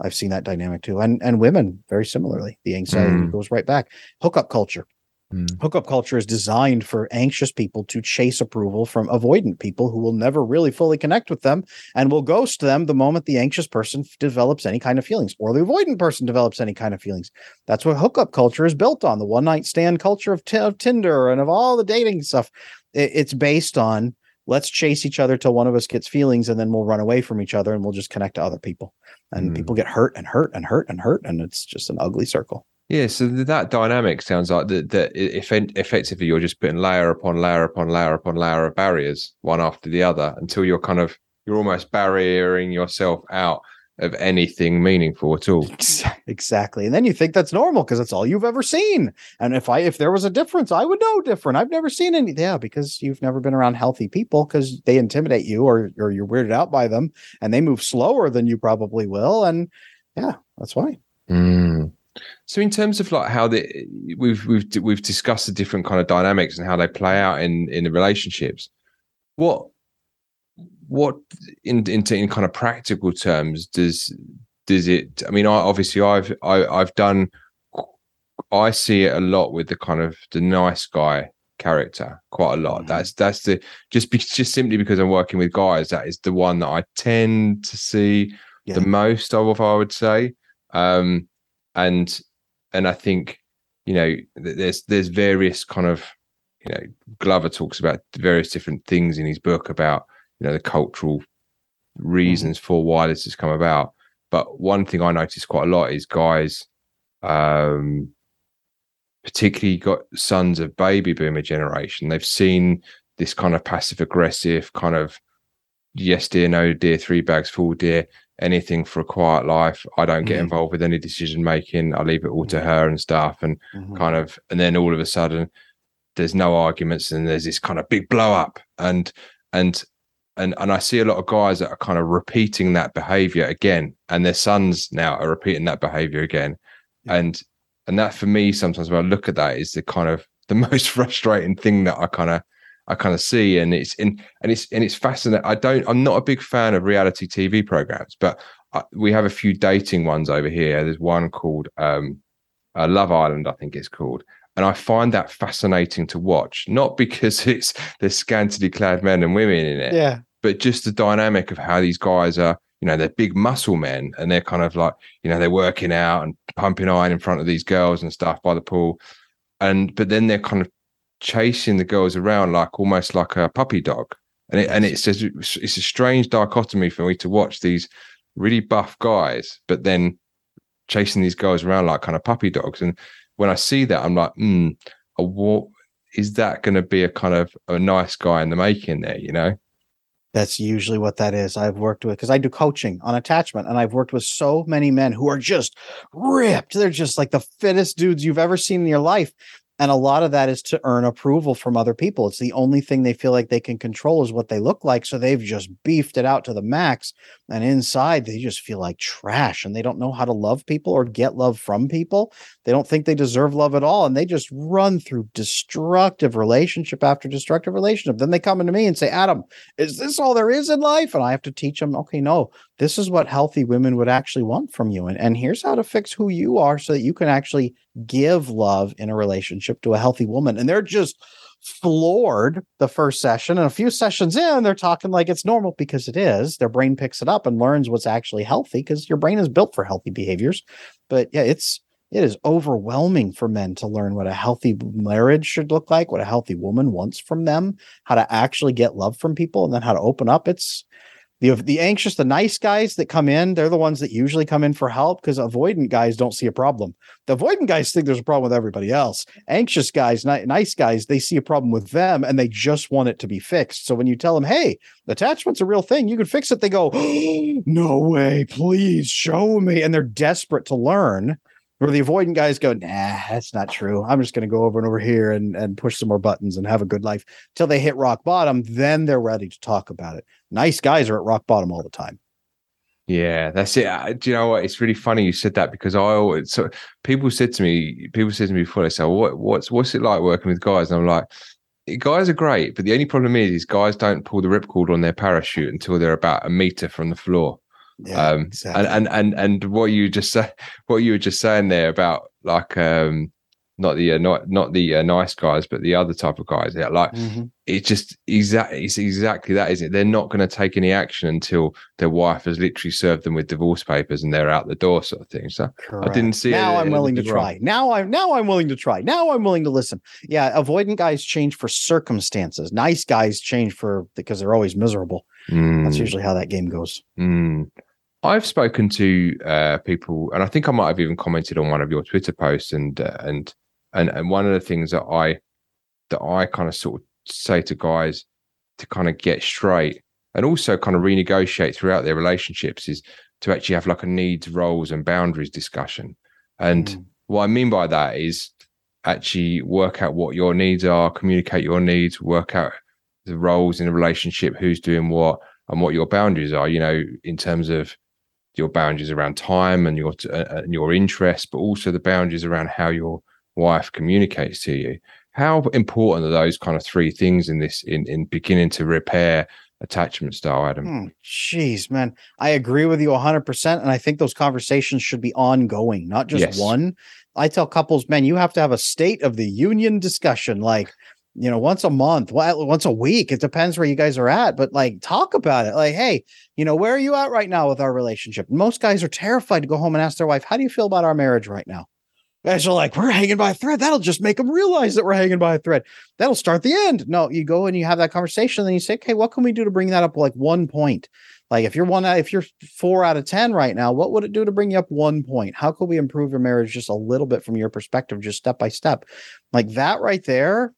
i've seen that dynamic too. And and women very similarly the anxiety mm. goes right back. Hookup culture Mm. Hookup culture is designed for anxious people to chase approval from avoidant people who will never really fully connect with them and will ghost them the moment the anxious person develops any kind of feelings or the avoidant person develops any kind of feelings. That's what hookup culture is built on the one night stand culture of, t- of Tinder and of all the dating stuff. It, it's based on let's chase each other till one of us gets feelings and then we'll run away from each other and we'll just connect to other people. And mm. people get hurt and hurt and hurt and hurt. And it's just an ugly circle. Yeah, so that dynamic sounds like that. That if effectively you're just putting layer upon layer upon layer upon layer of barriers, one after the other, until you're kind of you're almost barriering yourself out of anything meaningful at all. Exactly. And then you think that's normal because that's all you've ever seen. And if I if there was a difference, I would know different. I've never seen any yeah, because you've never been around healthy people because they intimidate you or or you're weirded out by them and they move slower than you probably will. And yeah, that's why. Mm. So, in terms of like how the we've we've we've discussed the different kind of dynamics and how they play out in in the relationships, what what in in, in kind of practical terms does does it? I mean, I obviously I've I, have i have done. I see it a lot with the kind of the nice guy character quite a lot. Mm-hmm. That's that's the just be, just simply because I'm working with guys. That is the one that I tend to see yeah. the most of. I would say. Um, and and I think you know there's there's various kind of you know Glover talks about various different things in his book about you know the cultural reasons mm. for why this has come about. But one thing I notice quite a lot is guys, um, particularly got sons of baby boomer generation. They've seen this kind of passive aggressive kind of yes dear, no dear, three bags full dear anything for a quiet life. I don't get mm-hmm. involved with any decision making. I leave it all to mm-hmm. her and stuff, and mm-hmm. kind of, and then all of a sudden, there's no arguments, and there's this kind of big blow up, and and and and I see a lot of guys that are kind of repeating that behavior again, and their sons now are repeating that behavior again, yeah. and and that for me sometimes when I look at that is the kind of the most frustrating thing that I kind of I kind of see, and it's in and it's and it's fascinating. I don't. I'm not a big fan of reality TV programs, but I, we have a few dating ones over here. There's one called um, uh, Love Island, I think it's called, and I find that fascinating to watch. Not because it's there's scantily clad men and women in it, yeah, but just the dynamic of how these guys are. You know, they're big muscle men, and they're kind of like, you know, they're working out and pumping iron in front of these girls and stuff by the pool, and but then they're kind of chasing the girls around like almost like a puppy dog. And it, and it's just, it's a strange dichotomy for me to watch these really buff guys, but then chasing these girls around like kind of puppy dogs. And when I see that, I'm like, hmm, what is that going to be a kind of a nice guy in the making there, you know? That's usually what that is. I've worked with because I do coaching on attachment, and I've worked with so many men who are just ripped. They're just like the fittest dudes you've ever seen in your life. And a lot of that is to earn approval from other people. It's the only thing they feel like they can control is what they look like. So they've just beefed it out to the max. And inside, they just feel like trash and they don't know how to love people or get love from people. They don't think they deserve love at all. And they just run through destructive relationship after destructive relationship. Then they come into me and say, Adam, is this all there is in life? And I have to teach them, okay, no, this is what healthy women would actually want from you. And, and here's how to fix who you are so that you can actually give love in a relationship to a healthy woman. And they're just floored the first session. And a few sessions in, they're talking like it's normal because it is. Their brain picks it up and learns what's actually healthy because your brain is built for healthy behaviors. But yeah, it's it is overwhelming for men to learn what a healthy marriage should look like, what a healthy woman wants from them, how to actually get love from people, and then how to open up. It's the the anxious, the nice guys that come in, they're the ones that usually come in for help because avoidant guys don't see a problem. The avoidant guys think there's a problem with everybody else. Anxious guys, ni- nice guys, they see a problem with them and they just want it to be fixed. So when you tell them, "Hey, attachment's a real thing, you can fix it," they go, "No way, please show me," and they're desperate to learn. Where the avoidant guys go, nah, that's not true. I'm just going to go over and over here and, and push some more buttons and have a good life till they hit rock bottom. Then they're ready to talk about it. Nice guys are at rock bottom all the time. Yeah, that's it. Do you know what? It's really funny you said that because I always so people said to me, people said to me before they well, "What what's what's it like working with guys?" And I'm like, eh, "Guys are great, but the only problem is, is guys don't pull the ripcord on their parachute until they're about a meter from the floor." Yeah, um, exactly. and, and and and what you just said, what you were just saying there about like um, not the uh, not not the uh, nice guys, but the other type of guys. Yeah, like mm-hmm. it's just exactly it's exactly that, isn't it? They're not going to take any action until their wife has literally served them with divorce papers and they're out the door, sort of thing. So Correct. I didn't see. Now I'm willing to try. Now I'm now I'm willing to try. Now I'm willing to listen. Yeah, avoidant guys change for circumstances. Nice guys change for because they're always miserable. Mm. That's usually how that game goes. Mm. I've spoken to uh, people, and I think I might have even commented on one of your Twitter posts, and uh, and and and one of the things that I that I kind of sort of say to guys to kind of get straight and also kind of renegotiate throughout their relationships is to actually have like a needs, roles, and boundaries discussion. And mm. what I mean by that is actually work out what your needs are, communicate your needs, work out the roles in a relationship, who's doing what, and what your boundaries are. You know, in terms of your boundaries around time and your uh, and your interests, but also the boundaries around how your wife communicates to you. How important are those kind of three things in this in in beginning to repair attachment style, Adam? Jeez, hmm, man, I agree with you 100%. And I think those conversations should be ongoing, not just yes. one. I tell couples, man, you have to have a state of the union discussion. Like, you know, once a month, once a week. It depends where you guys are at, but like talk about it. Like, hey, you know, where are you at right now with our relationship? Most guys are terrified to go home and ask their wife, how do you feel about our marriage right now? Guys are like, we're hanging by a thread. That'll just make them realize that we're hanging by a thread. That'll start the end. No, you go and you have that conversation, and then you say, okay, what can we do to bring that up like one point? Like if you're one, if you're four out of 10 right now, what would it do to bring you up one point? How could we improve your marriage just a little bit from your perspective, just step by step? Like that right there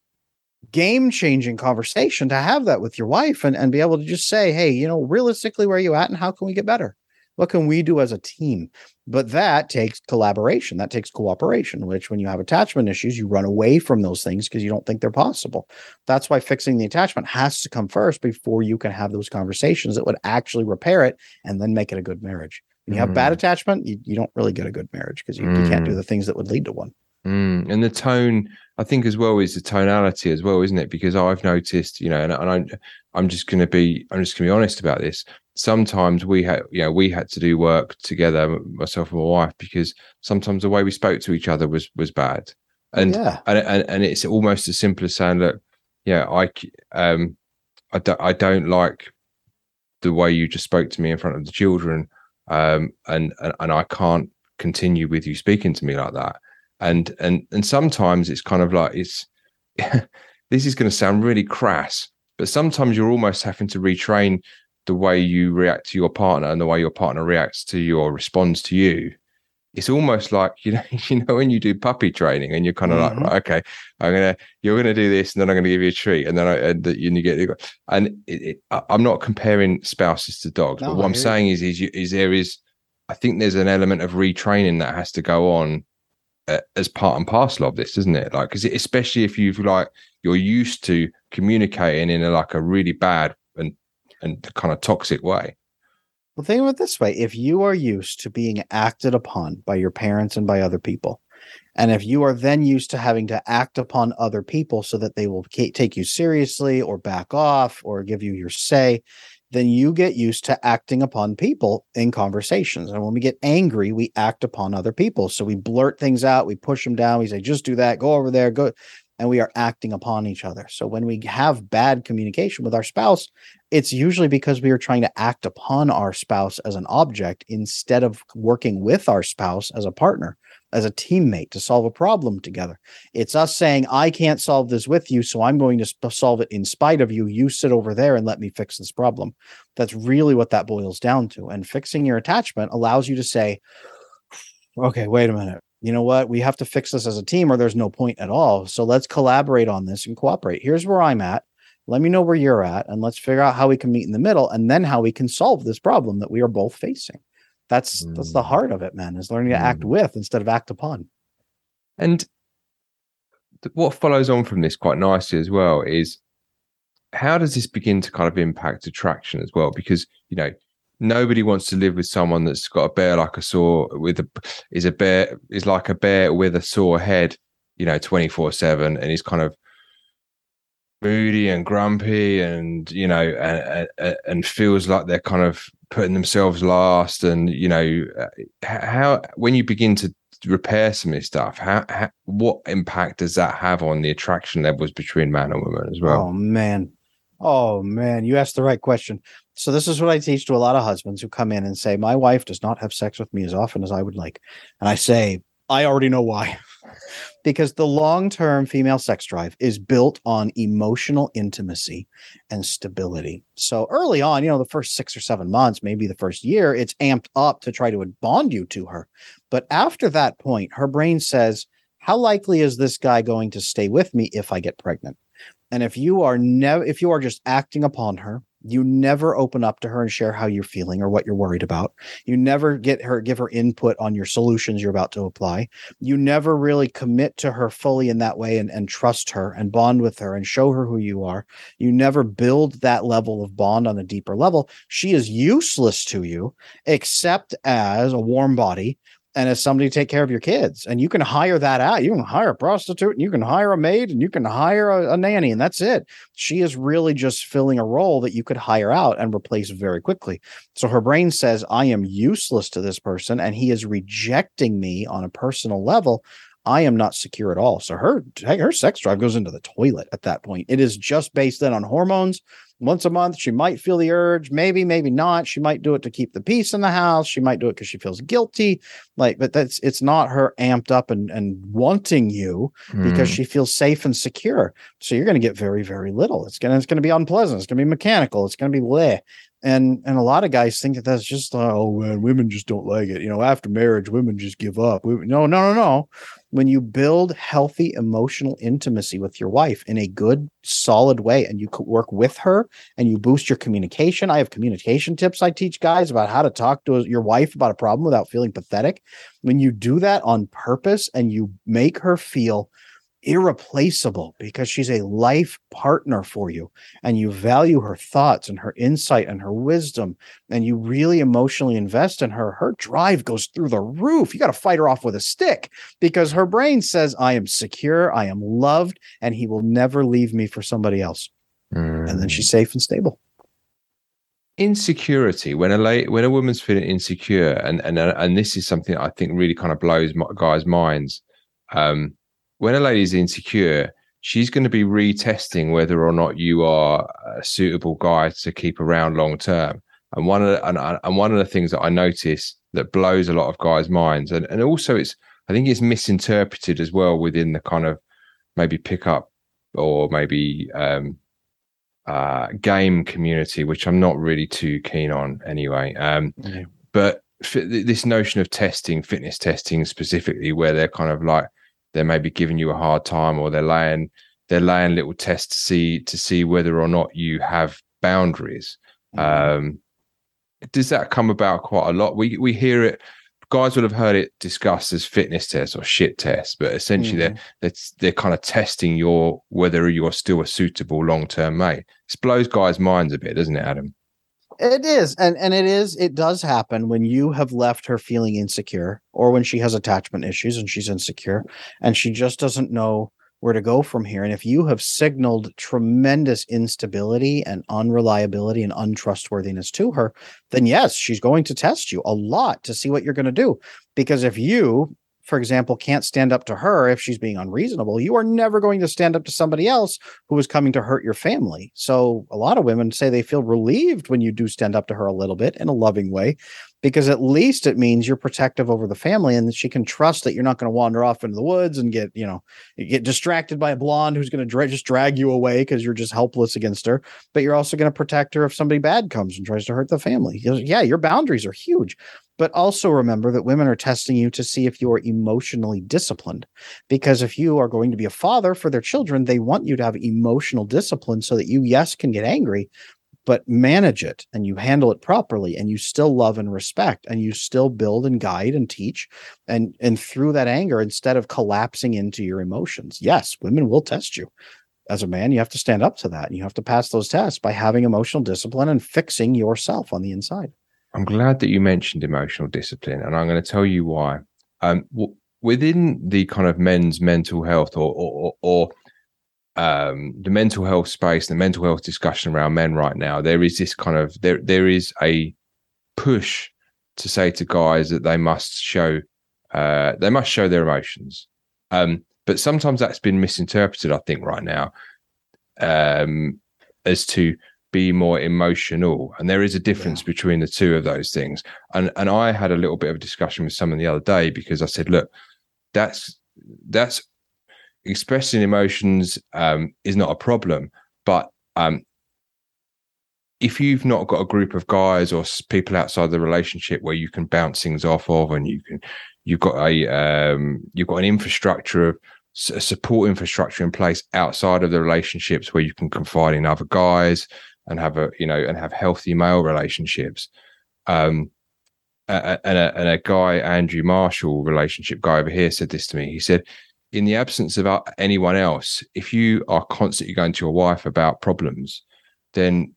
game changing conversation to have that with your wife and, and be able to just say, hey, you know, realistically, where are you at and how can we get better? What can we do as a team? But that takes collaboration, that takes cooperation, which when you have attachment issues, you run away from those things because you don't think they're possible. That's why fixing the attachment has to come first before you can have those conversations that would actually repair it and then make it a good marriage. When you have bad mm. attachment, you, you don't really get a good marriage because you, mm. you can't do mm. the things that would lead to one. Mm, and the tone, I think, as well, is the tonality as well, isn't it? Because I've noticed, you know, and, and I'm, I'm just going to be, I'm just going to be honest about this. Sometimes we had, you know, we had to do work together, myself and my wife, because sometimes the way we spoke to each other was was bad, and yeah. and, and and it's almost as simple as saying, look, yeah, I, um, I don't, I don't like the way you just spoke to me in front of the children, um, and and, and I can't continue with you speaking to me like that and and and sometimes it's kind of like it's this is going to sound really crass but sometimes you're almost having to retrain the way you react to your partner and the way your partner reacts to you or responds to you it's almost like you know you know when you do puppy training and you're kind of mm-hmm. like okay i'm gonna you're gonna do this and then i'm gonna give you a treat and then i and, you get and it, it, i'm not comparing spouses to dogs no, but what i'm saying is is, is there is i think there's an element of retraining that has to go on as part and parcel of this, isn't it? Like, because especially if you've like you're used to communicating in a, like a really bad and and kind of toxic way. Well, think of it this way: if you are used to being acted upon by your parents and by other people, and if you are then used to having to act upon other people so that they will take you seriously or back off or give you your say, then you get used to acting upon people in conversations. And when we get angry, we act upon other people. So we blurt things out, we push them down, we say, just do that, go over there, go. And we are acting upon each other. So when we have bad communication with our spouse, it's usually because we are trying to act upon our spouse as an object instead of working with our spouse as a partner as a teammate to solve a problem together. It's us saying, I can't solve this with you, so I'm going to sp- solve it in spite of you. You sit over there and let me fix this problem. That's really what that boils down to. And fixing your attachment allows you to say, okay, wait a minute. You know what? We have to fix this as a team or there's no point at all. So let's collaborate on this and cooperate. Here's where I'm at. Let me know where you're at and let's figure out how we can meet in the middle and then how we can solve this problem that we are both facing. That's mm. that's the mm. heart of it, man. Is learning to act mm. with instead of act upon. And what follows on from this quite nicely as well is how does this begin to kind of impact attraction as well? Because you know nobody wants to live with someone that's got a bear like a sore with a is a bear is like a bear with a sore head, you know, twenty four seven, and he's kind of moody and grumpy, and you know, and, and and feels like they're kind of putting themselves last and you know uh, how when you begin to repair some of this stuff how, how, what impact does that have on the attraction levels between man and woman as well? Oh man. Oh man. You asked the right question. So this is what i teach to a lot of husbands who come in and say my wife does not have sex with me as often as i would like. And i say i already know why because the long term female sex drive is built on emotional intimacy and stability. So early on, you know, the first six or seven months, maybe the first year, it's amped up to try to bond you to her. But after that point, her brain says, How likely is this guy going to stay with me if I get pregnant? And if you are never, if you are just acting upon her, you never open up to her and share how you're feeling or what you're worried about. You never get her give her input on your solutions you're about to apply. You never really commit to her fully in that way and, and trust her and bond with her and show her who you are. You never build that level of bond on a deeper level. She is useless to you except as a warm body and as somebody to take care of your kids. And you can hire that out. You can hire a prostitute and you can hire a maid and you can hire a, a, nanny, and that's it. She is really just filling a role that you could hire out and replace very quickly. So her brain says, I am useless to this person and he is rejecting me on a personal level. I am not secure at all. So her her sex drive goes into the toilet at that point. It is just based then on hormones, once a month. She might feel the urge, maybe, maybe not. She might do it to keep the peace in the house. She might do it because she feels guilty. Like, but that's it's not her amped up and, and wanting you mm. because hmm. she feels safe and secure. So you're going to get very, very little. It's gonna it's gonna be unpleasant. It's gonna be mechanical. It's gonna be bleh. And and a lot of guys think that that's just oh man, women just don't like it. You know, after marriage, women just give up. We, no, no, no, no when you build healthy emotional intimacy with your wife in a good, solid way, and you work with her and you boost your communication. I have communication tips I teach guys about how to talk to your wife about a problem without feeling pathetic. When you do that on purpose and you make her feel irreplaceable because she's a life partner for you and you value her thoughts and her insight and her wisdom and you really emotionally invest in her her drive goes through the roof. You got to fight her off with a stick because her brain says i am secure i am loved and he will never leave me for somebody else. Mm. and then she's safe and stable. Insecurity. When a late, when a woman's feeling insecure and and and this is something i think really kind of blows guys minds um when a lady's insecure, she's going to be retesting whether or not you are a suitable guy to keep around long term. And one of the, and, and one of the things that I notice that blows a lot of guys' minds, and, and also it's I think it's misinterpreted as well within the kind of maybe pickup or maybe um, uh, game community, which I'm not really too keen on anyway. Um. But f- this notion of testing, fitness testing specifically, where they're kind of like they're maybe giving you a hard time or they're laying they're laying little tests to see to see whether or not you have boundaries. Mm-hmm. Um, does that come about quite a lot? We we hear it guys will have heard it discussed as fitness tests or shit tests, but essentially mm. they're, they're they're kind of testing your whether you're still a suitable long term mate. It blows guys' minds a bit, doesn't it, Adam? It is, and and it is. It does happen when you have left her feeling insecure, or when she has attachment issues and she's insecure, and she just doesn't know where to go from here. And if you have signaled tremendous instability and unreliability and untrustworthiness to her, then yes, she's going to test you a lot to see what you're going to do. Because if you for example, can't stand up to her if she's being unreasonable, you are never going to stand up to somebody else who is coming to hurt your family. So a lot of women say they feel relieved when you do stand up to her a little bit in a loving way, because at least it means you're protective over the family and that she can trust that you're not going to wander off into the woods and get, you know, get distracted by a blonde who's going to dra- just drag you away because you're just helpless against her. But you're also going to protect her if somebody bad comes and tries to hurt the family. Yeah, your boundaries are huge. But also remember that women are testing you to see if you are emotionally disciplined. Because if you are going to be a father for their children, they want you to have emotional discipline so that you, yes, can get angry, but manage it and you handle it properly and you still love and respect and you still build and guide and teach and and through that anger instead of collapsing into your emotions. Yes women will test you. As a man you have to stand up to that. And you have to pass those tests by having emotional discipline and fixing yourself on the inside I'm glad that you mentioned emotional discipline, and I'm going to tell you why. Um, w- within the kind of men's mental health or or, or um, the mental health space, the mental health discussion around men right now, there is this kind of there there is a push to say to guys that they must show uh, they must show their emotions. Um, but sometimes that's been misinterpreted, I think, right now, um, as to be more emotional. And there is a difference yeah. between the two of those things. And and i had a little bit of a discussion with someone the other day because i said look that's that's expressing emotions um, is not a problem. But um, if you've not got a group of guys or people outside the relationship where you can bounce things off of and you can you've got a um, you've got an infrastructure of a support infrastructure in place outside of the relationships where you can confide in other guys and have a you know and have healthy male relationships. Um and a, and a guy andrew marshall relationship guy over here said this to me. He said in the absence of anyone else if you are constantly going to your wife about problems then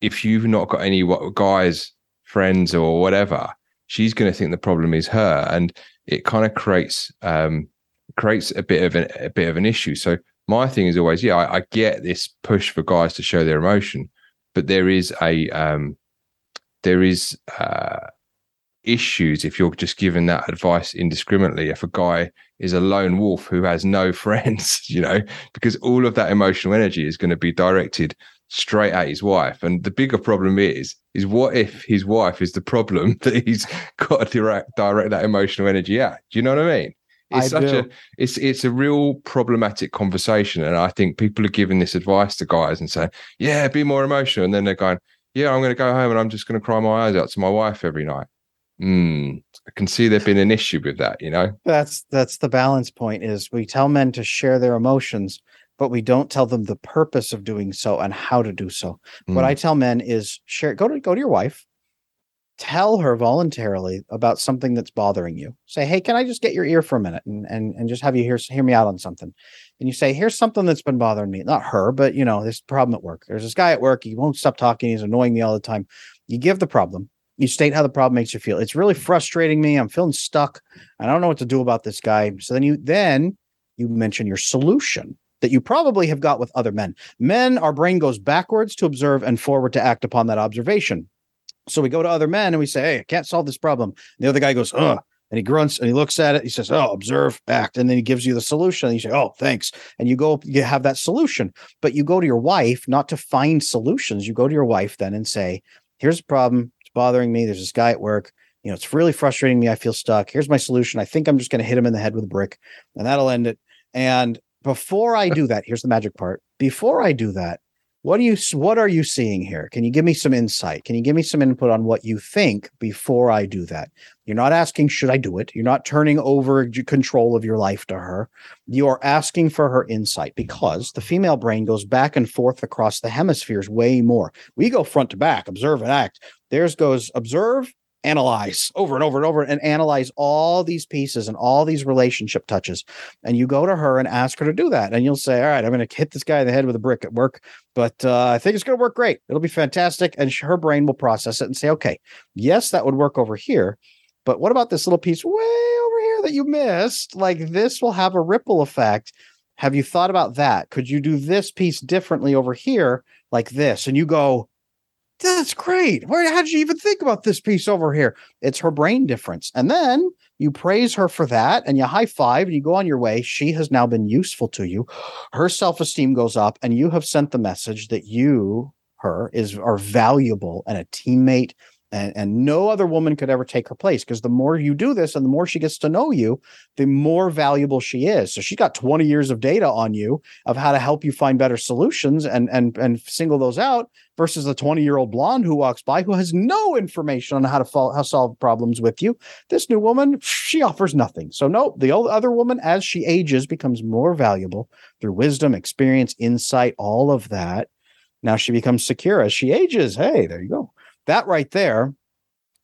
if you've not got any guys friends or whatever she's going to think the problem is her. And it kind of creates um creates a bit of an, a bit of an issue. So my thing is always, yeah, I, I, get this push for guys to show their emotion, but there is a um, there is uh, issues if you're just giving that advice indiscriminately. If a guy is a lone wolf who has no friends, you know, because all of that emotional energy is going to be directed straight at his wife. And the bigger problem is, is what if his wife is the problem that he's got to direct, direct that emotional energy at? Do you know what I mean? It's I such do. a it's it's a real problematic conversation, and I think people are giving this advice to guys and saying, "Yeah, be more emotional," and then they're going, "Yeah, I'm going to go home and I'm just going to cry my eyes out to my wife every night." Hmm. I can see there's been an issue with that. You know, that's that's the balance point. Is we tell men to share their emotions, but we don't tell them the purpose of doing so and how to do so. Mm. What I tell men is share. Go to go to your wife tell her voluntarily about something that's bothering you. Say, hey, can I just get your ear for a minute and and, and just have you hear hear me out on something? And you say, here's something that's been bothering me. Not her, but you know, this problem at work. There's this guy at work. He won't stop talking. He's annoying me all the time. You give the problem. You state how the problem makes you feel. It's really frustrating me. I'm feeling stuck. I don't know what to do about this guy. So then you then you mention your solution that you probably have got with other men. Men, our brain goes backwards to observe and forward to act upon that observation. So we go to other men and we say, Hey, I can't solve this problem. And the other guy goes, Oh, and he grunts and he looks at it. He says, Oh, observe, act. And then he gives you the solution. And you say, Oh, thanks. And you go, you have that solution. But you go to your wife not to find solutions. You go to your wife then and say, Here's the problem. It's bothering me. There's this guy at work. You know, it's really frustrating me. I feel stuck. Here's my solution. I think I'm just going to hit him in the head with a brick and that'll end it. And before I do that, here's the magic part. Before I do that, what do you what are you seeing here? Can you give me some insight? Can you give me some input on what you think before I do that? You're not asking should I do it? You're not turning over control of your life to her. You're asking for her insight because the female brain goes back and forth across the hemispheres way more. We go front to back, observe and act. Theirs goes observe, analyze over and over and over and analyze all these pieces and all these relationship touches. And you go to her and ask her to do that. And you'll say, All right, I'm going to hit this guy in the head with a brick at work, but uh, I think it's going to work great. It'll be fantastic. And her brain will process it and say, Okay, yes, that would work over here. But what about this little piece way over here that you missed? Like this will have a ripple effect. Have you thought about that? Could you do this piece differently over here, like this? And you go, that's great. Where how did you even think about this piece over here? It's her brain difference. And then you praise her for that and you high five and you go on your way. She has now been useful to you. Her self-esteem goes up and you have sent the message that you, her, is are valuable and a teammate and, and no other woman could ever take her place because the more you do this and the more she gets to know you, the more valuable she is. So she's got 20 years of data on you of how to help you find better solutions and and and single those out versus the 20 year old blonde who walks by who has no information on how to fall, how solve problems with you. This new woman, she offers nothing. So no, the old other woman as she ages becomes more valuable through wisdom, experience, insight, all of that. Now she becomes secure as she ages. Hey, there you go. That right there,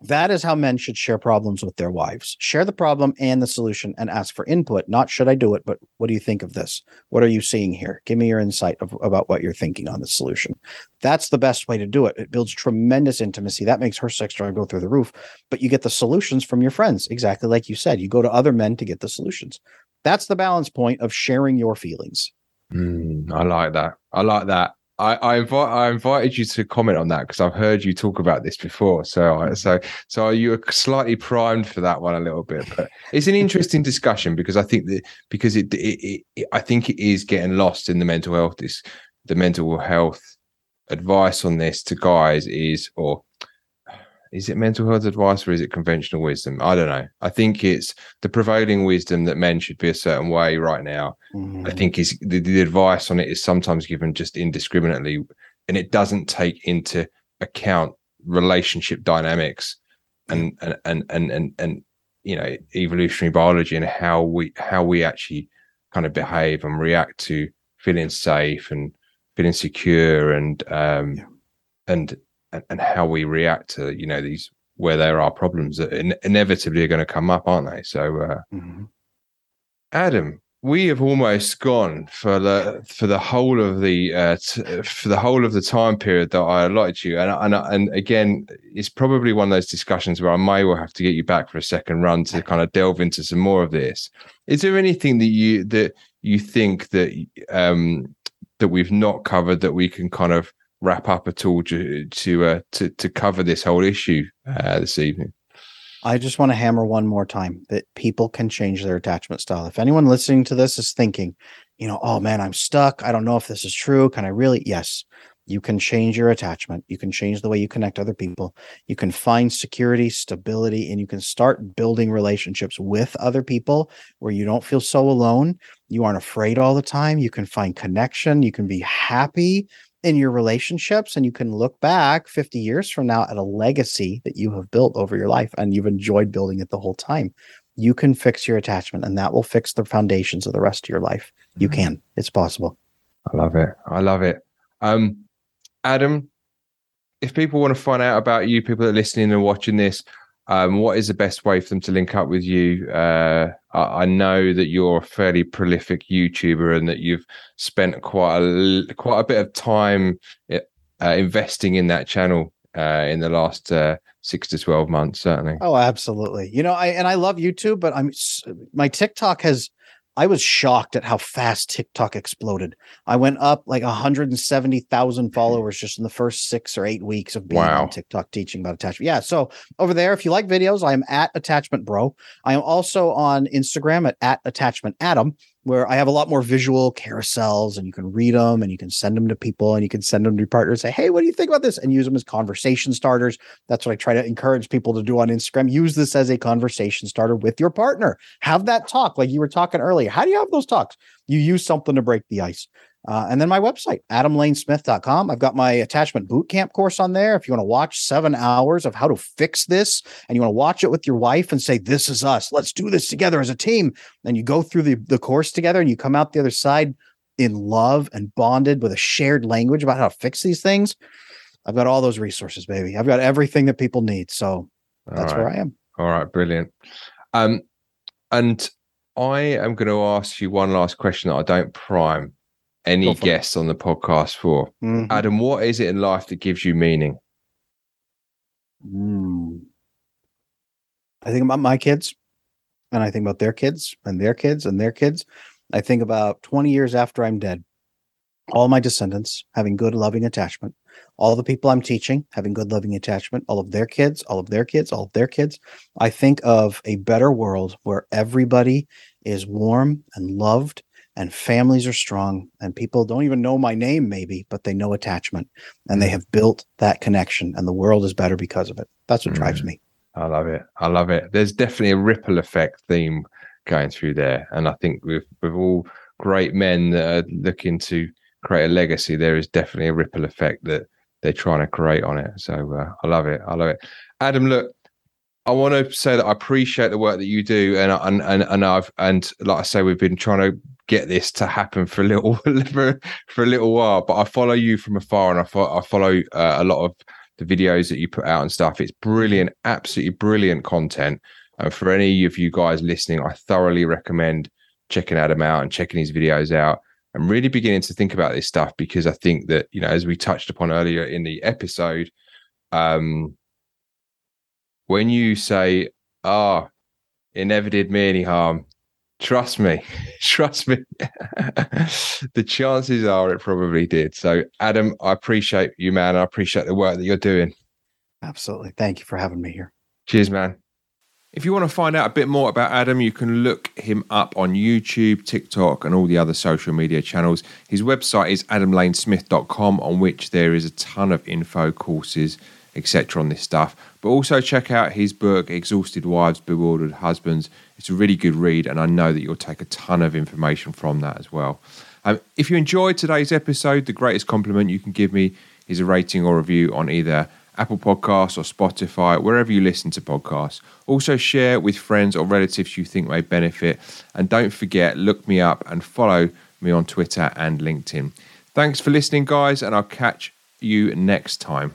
that is how men should share problems with their wives. Share the problem and the solution and ask for input. Not should I do it, but what do you think of this? What are you seeing here? Give me your insight of, about what you're thinking on the solution. That's the best way to do it. It builds tremendous intimacy. That makes her sex drive go through the roof, but you get the solutions from your friends. Exactly like you said, you go to other men to get the solutions. That's the balance point of sharing your feelings. Mm, I like that. I like that. I, I, invite, I invited you to comment on that because I've heard you talk about this before. So, I, mm-hmm. so, so you are slightly primed for that one a little bit. But it's an interesting discussion because I think that because it, it, it, I think it is getting lost in the mental health. This, the mental health advice on this to guys is, or is it mental health advice or is it conventional wisdom? I don't know. I think it's the prevailing wisdom that men should be a certain way right now. Mm-hmm. I think is the, the advice on it is sometimes given just indiscriminately, and it doesn't take into account relationship dynamics and and and and and, and you know evolutionary biology and how we how we actually kind of behave and react to feeling safe and feeling secure and um yeah. and and, and how we react to you know these where there are problems that in- inevitably are going to come up, aren't they? So, uh, mm-hmm. Adam, we have almost gone for the for the whole of the uh, t- for the whole of the time period that I allotted you, and and and again, it's probably one of those discussions where I may well have to get you back for a second run to kind of delve into some more of this. Is there anything that you that you think that um that we've not covered that we can kind of wrap up at all to to uh, to, to cover this whole issue uh, this evening? I just want to hammer one more time that people can change their attachment style. If anyone listening to this is thinking, you know, oh man, I'm stuck. I don't know if this is true. Can I really? Yes, you can change your attachment. You can change the way you connect other people. You can find security, stability, and you can start building relationships with other people where you don't feel so alone. You aren't afraid all the time. You can find connection. You can be happy in your relationships and you can look back 50 years from now at a legacy that you have built over your life and you've enjoyed building it the whole time you can fix your attachment and that will fix the foundations of the rest of your life. You mm-hmm. can. It's possible. I love it. I love it. Um adam if people want to find out about you people that are listening and watching this um, what is the best way for them to link up with you? Uh, I, I, know that you're a fairly prolific YouTuber and that you've spent quite a quite a bit of time uh, investing in that channel uh, in the last uh, six to twelve months, certainly. Oh, absolutely. You know, I and I love YouTube, but I'm my TikTok has I was shocked at how fast TikTok exploded. I went up like 170,000 followers just in the first six or eight weeks of being wow. on TikTok teaching about attachment. Yeah. So over there, if you like videos, I am at Attachment Bro. I am also on Instagram at, at Attachment Adam where I have a lot more visual carousels and you can read them and you can send them to people and you can send them to your partner and say, Hey, what do you think about this? And use them as conversation starters. That's what I try to encourage people to do on Instagram. Use this as a conversation starter with your partner. Have that talk like you were talking earlier. How do you have those talks? You use something to break the ice. Uh, and then my website, adamlanesmith.com. I've got my attachment bootcamp course on there. If you want to watch seven hours of how to fix this and you want to watch it with your wife and say, This is us, let's do this together as a team. And you go through the, the course together and you come out the other side in love and bonded with a shared language about how to fix these things. I've got all those resources, baby. I've got everything that people need. So that's All where. I am. All right, brilliant. Um, and I am going to ask you one last question that I don't prime any Go for it. guests on the podcast for. Mhm. Adam, what is it in life that gives you meaning? Mm. I think about my kids and I think about their kids and their kids and their kids. I think about 20 years after I'm dead, all my descendants having good, loving attachment, all the people I'm teaching having good, loving attachment, all of their kids, all of their kids, all of their kids. I think of a better world where everybody is warm and loved and families are strong and people don't even know my name, maybe, but they know attachment and they have built that connection and the world is better because of it. That's what drives Mm. me. I love it. I love it. There's definitely a ripple effect theme going through there, and I think with with all great men that are looking to create a legacy, there is definitely a ripple effect that they're trying to create on it. So uh, I love it. I love it. Adam, look, I want to say that I appreciate the work that you do, and and and, and I've and like I say, we've been trying to get this to happen for a little for, for a little while. But I follow you from afar, and I, fo- I follow uh, a lot of the videos that you put out and stuff. It's brilliant, absolutely brilliant content. And for any of you guys listening, I thoroughly recommend checking Adam out and checking his videos out I'm really beginning to think about this stuff because I think that, you know, as we touched upon earlier in the episode, um, when you say, ah, it never did me any harm, trust me, trust me, the chances are it probably did. So, Adam, I appreciate you, man. I appreciate the work that you're doing. Absolutely. Thank you for having me here. Cheers, man. If you want to find out a bit more about Adam, you can look him up on YouTube, TikTok, and all the other social media channels. His website is adamlanesmith.com, on which there is a ton of info, courses, etc. on this stuff. But also check out his book, Exhausted Wives, Bewildered Husbands. It's a really good read, and I know that you'll take a ton of information from that as well. Um, if you enjoyed today's episode, the greatest compliment you can give me is a rating or review on either Apple Podcasts or Spotify, wherever you listen to podcasts. Also, share with friends or relatives you think may benefit. And don't forget, look me up and follow me on Twitter and LinkedIn. Thanks for listening, guys, and I'll catch you next time.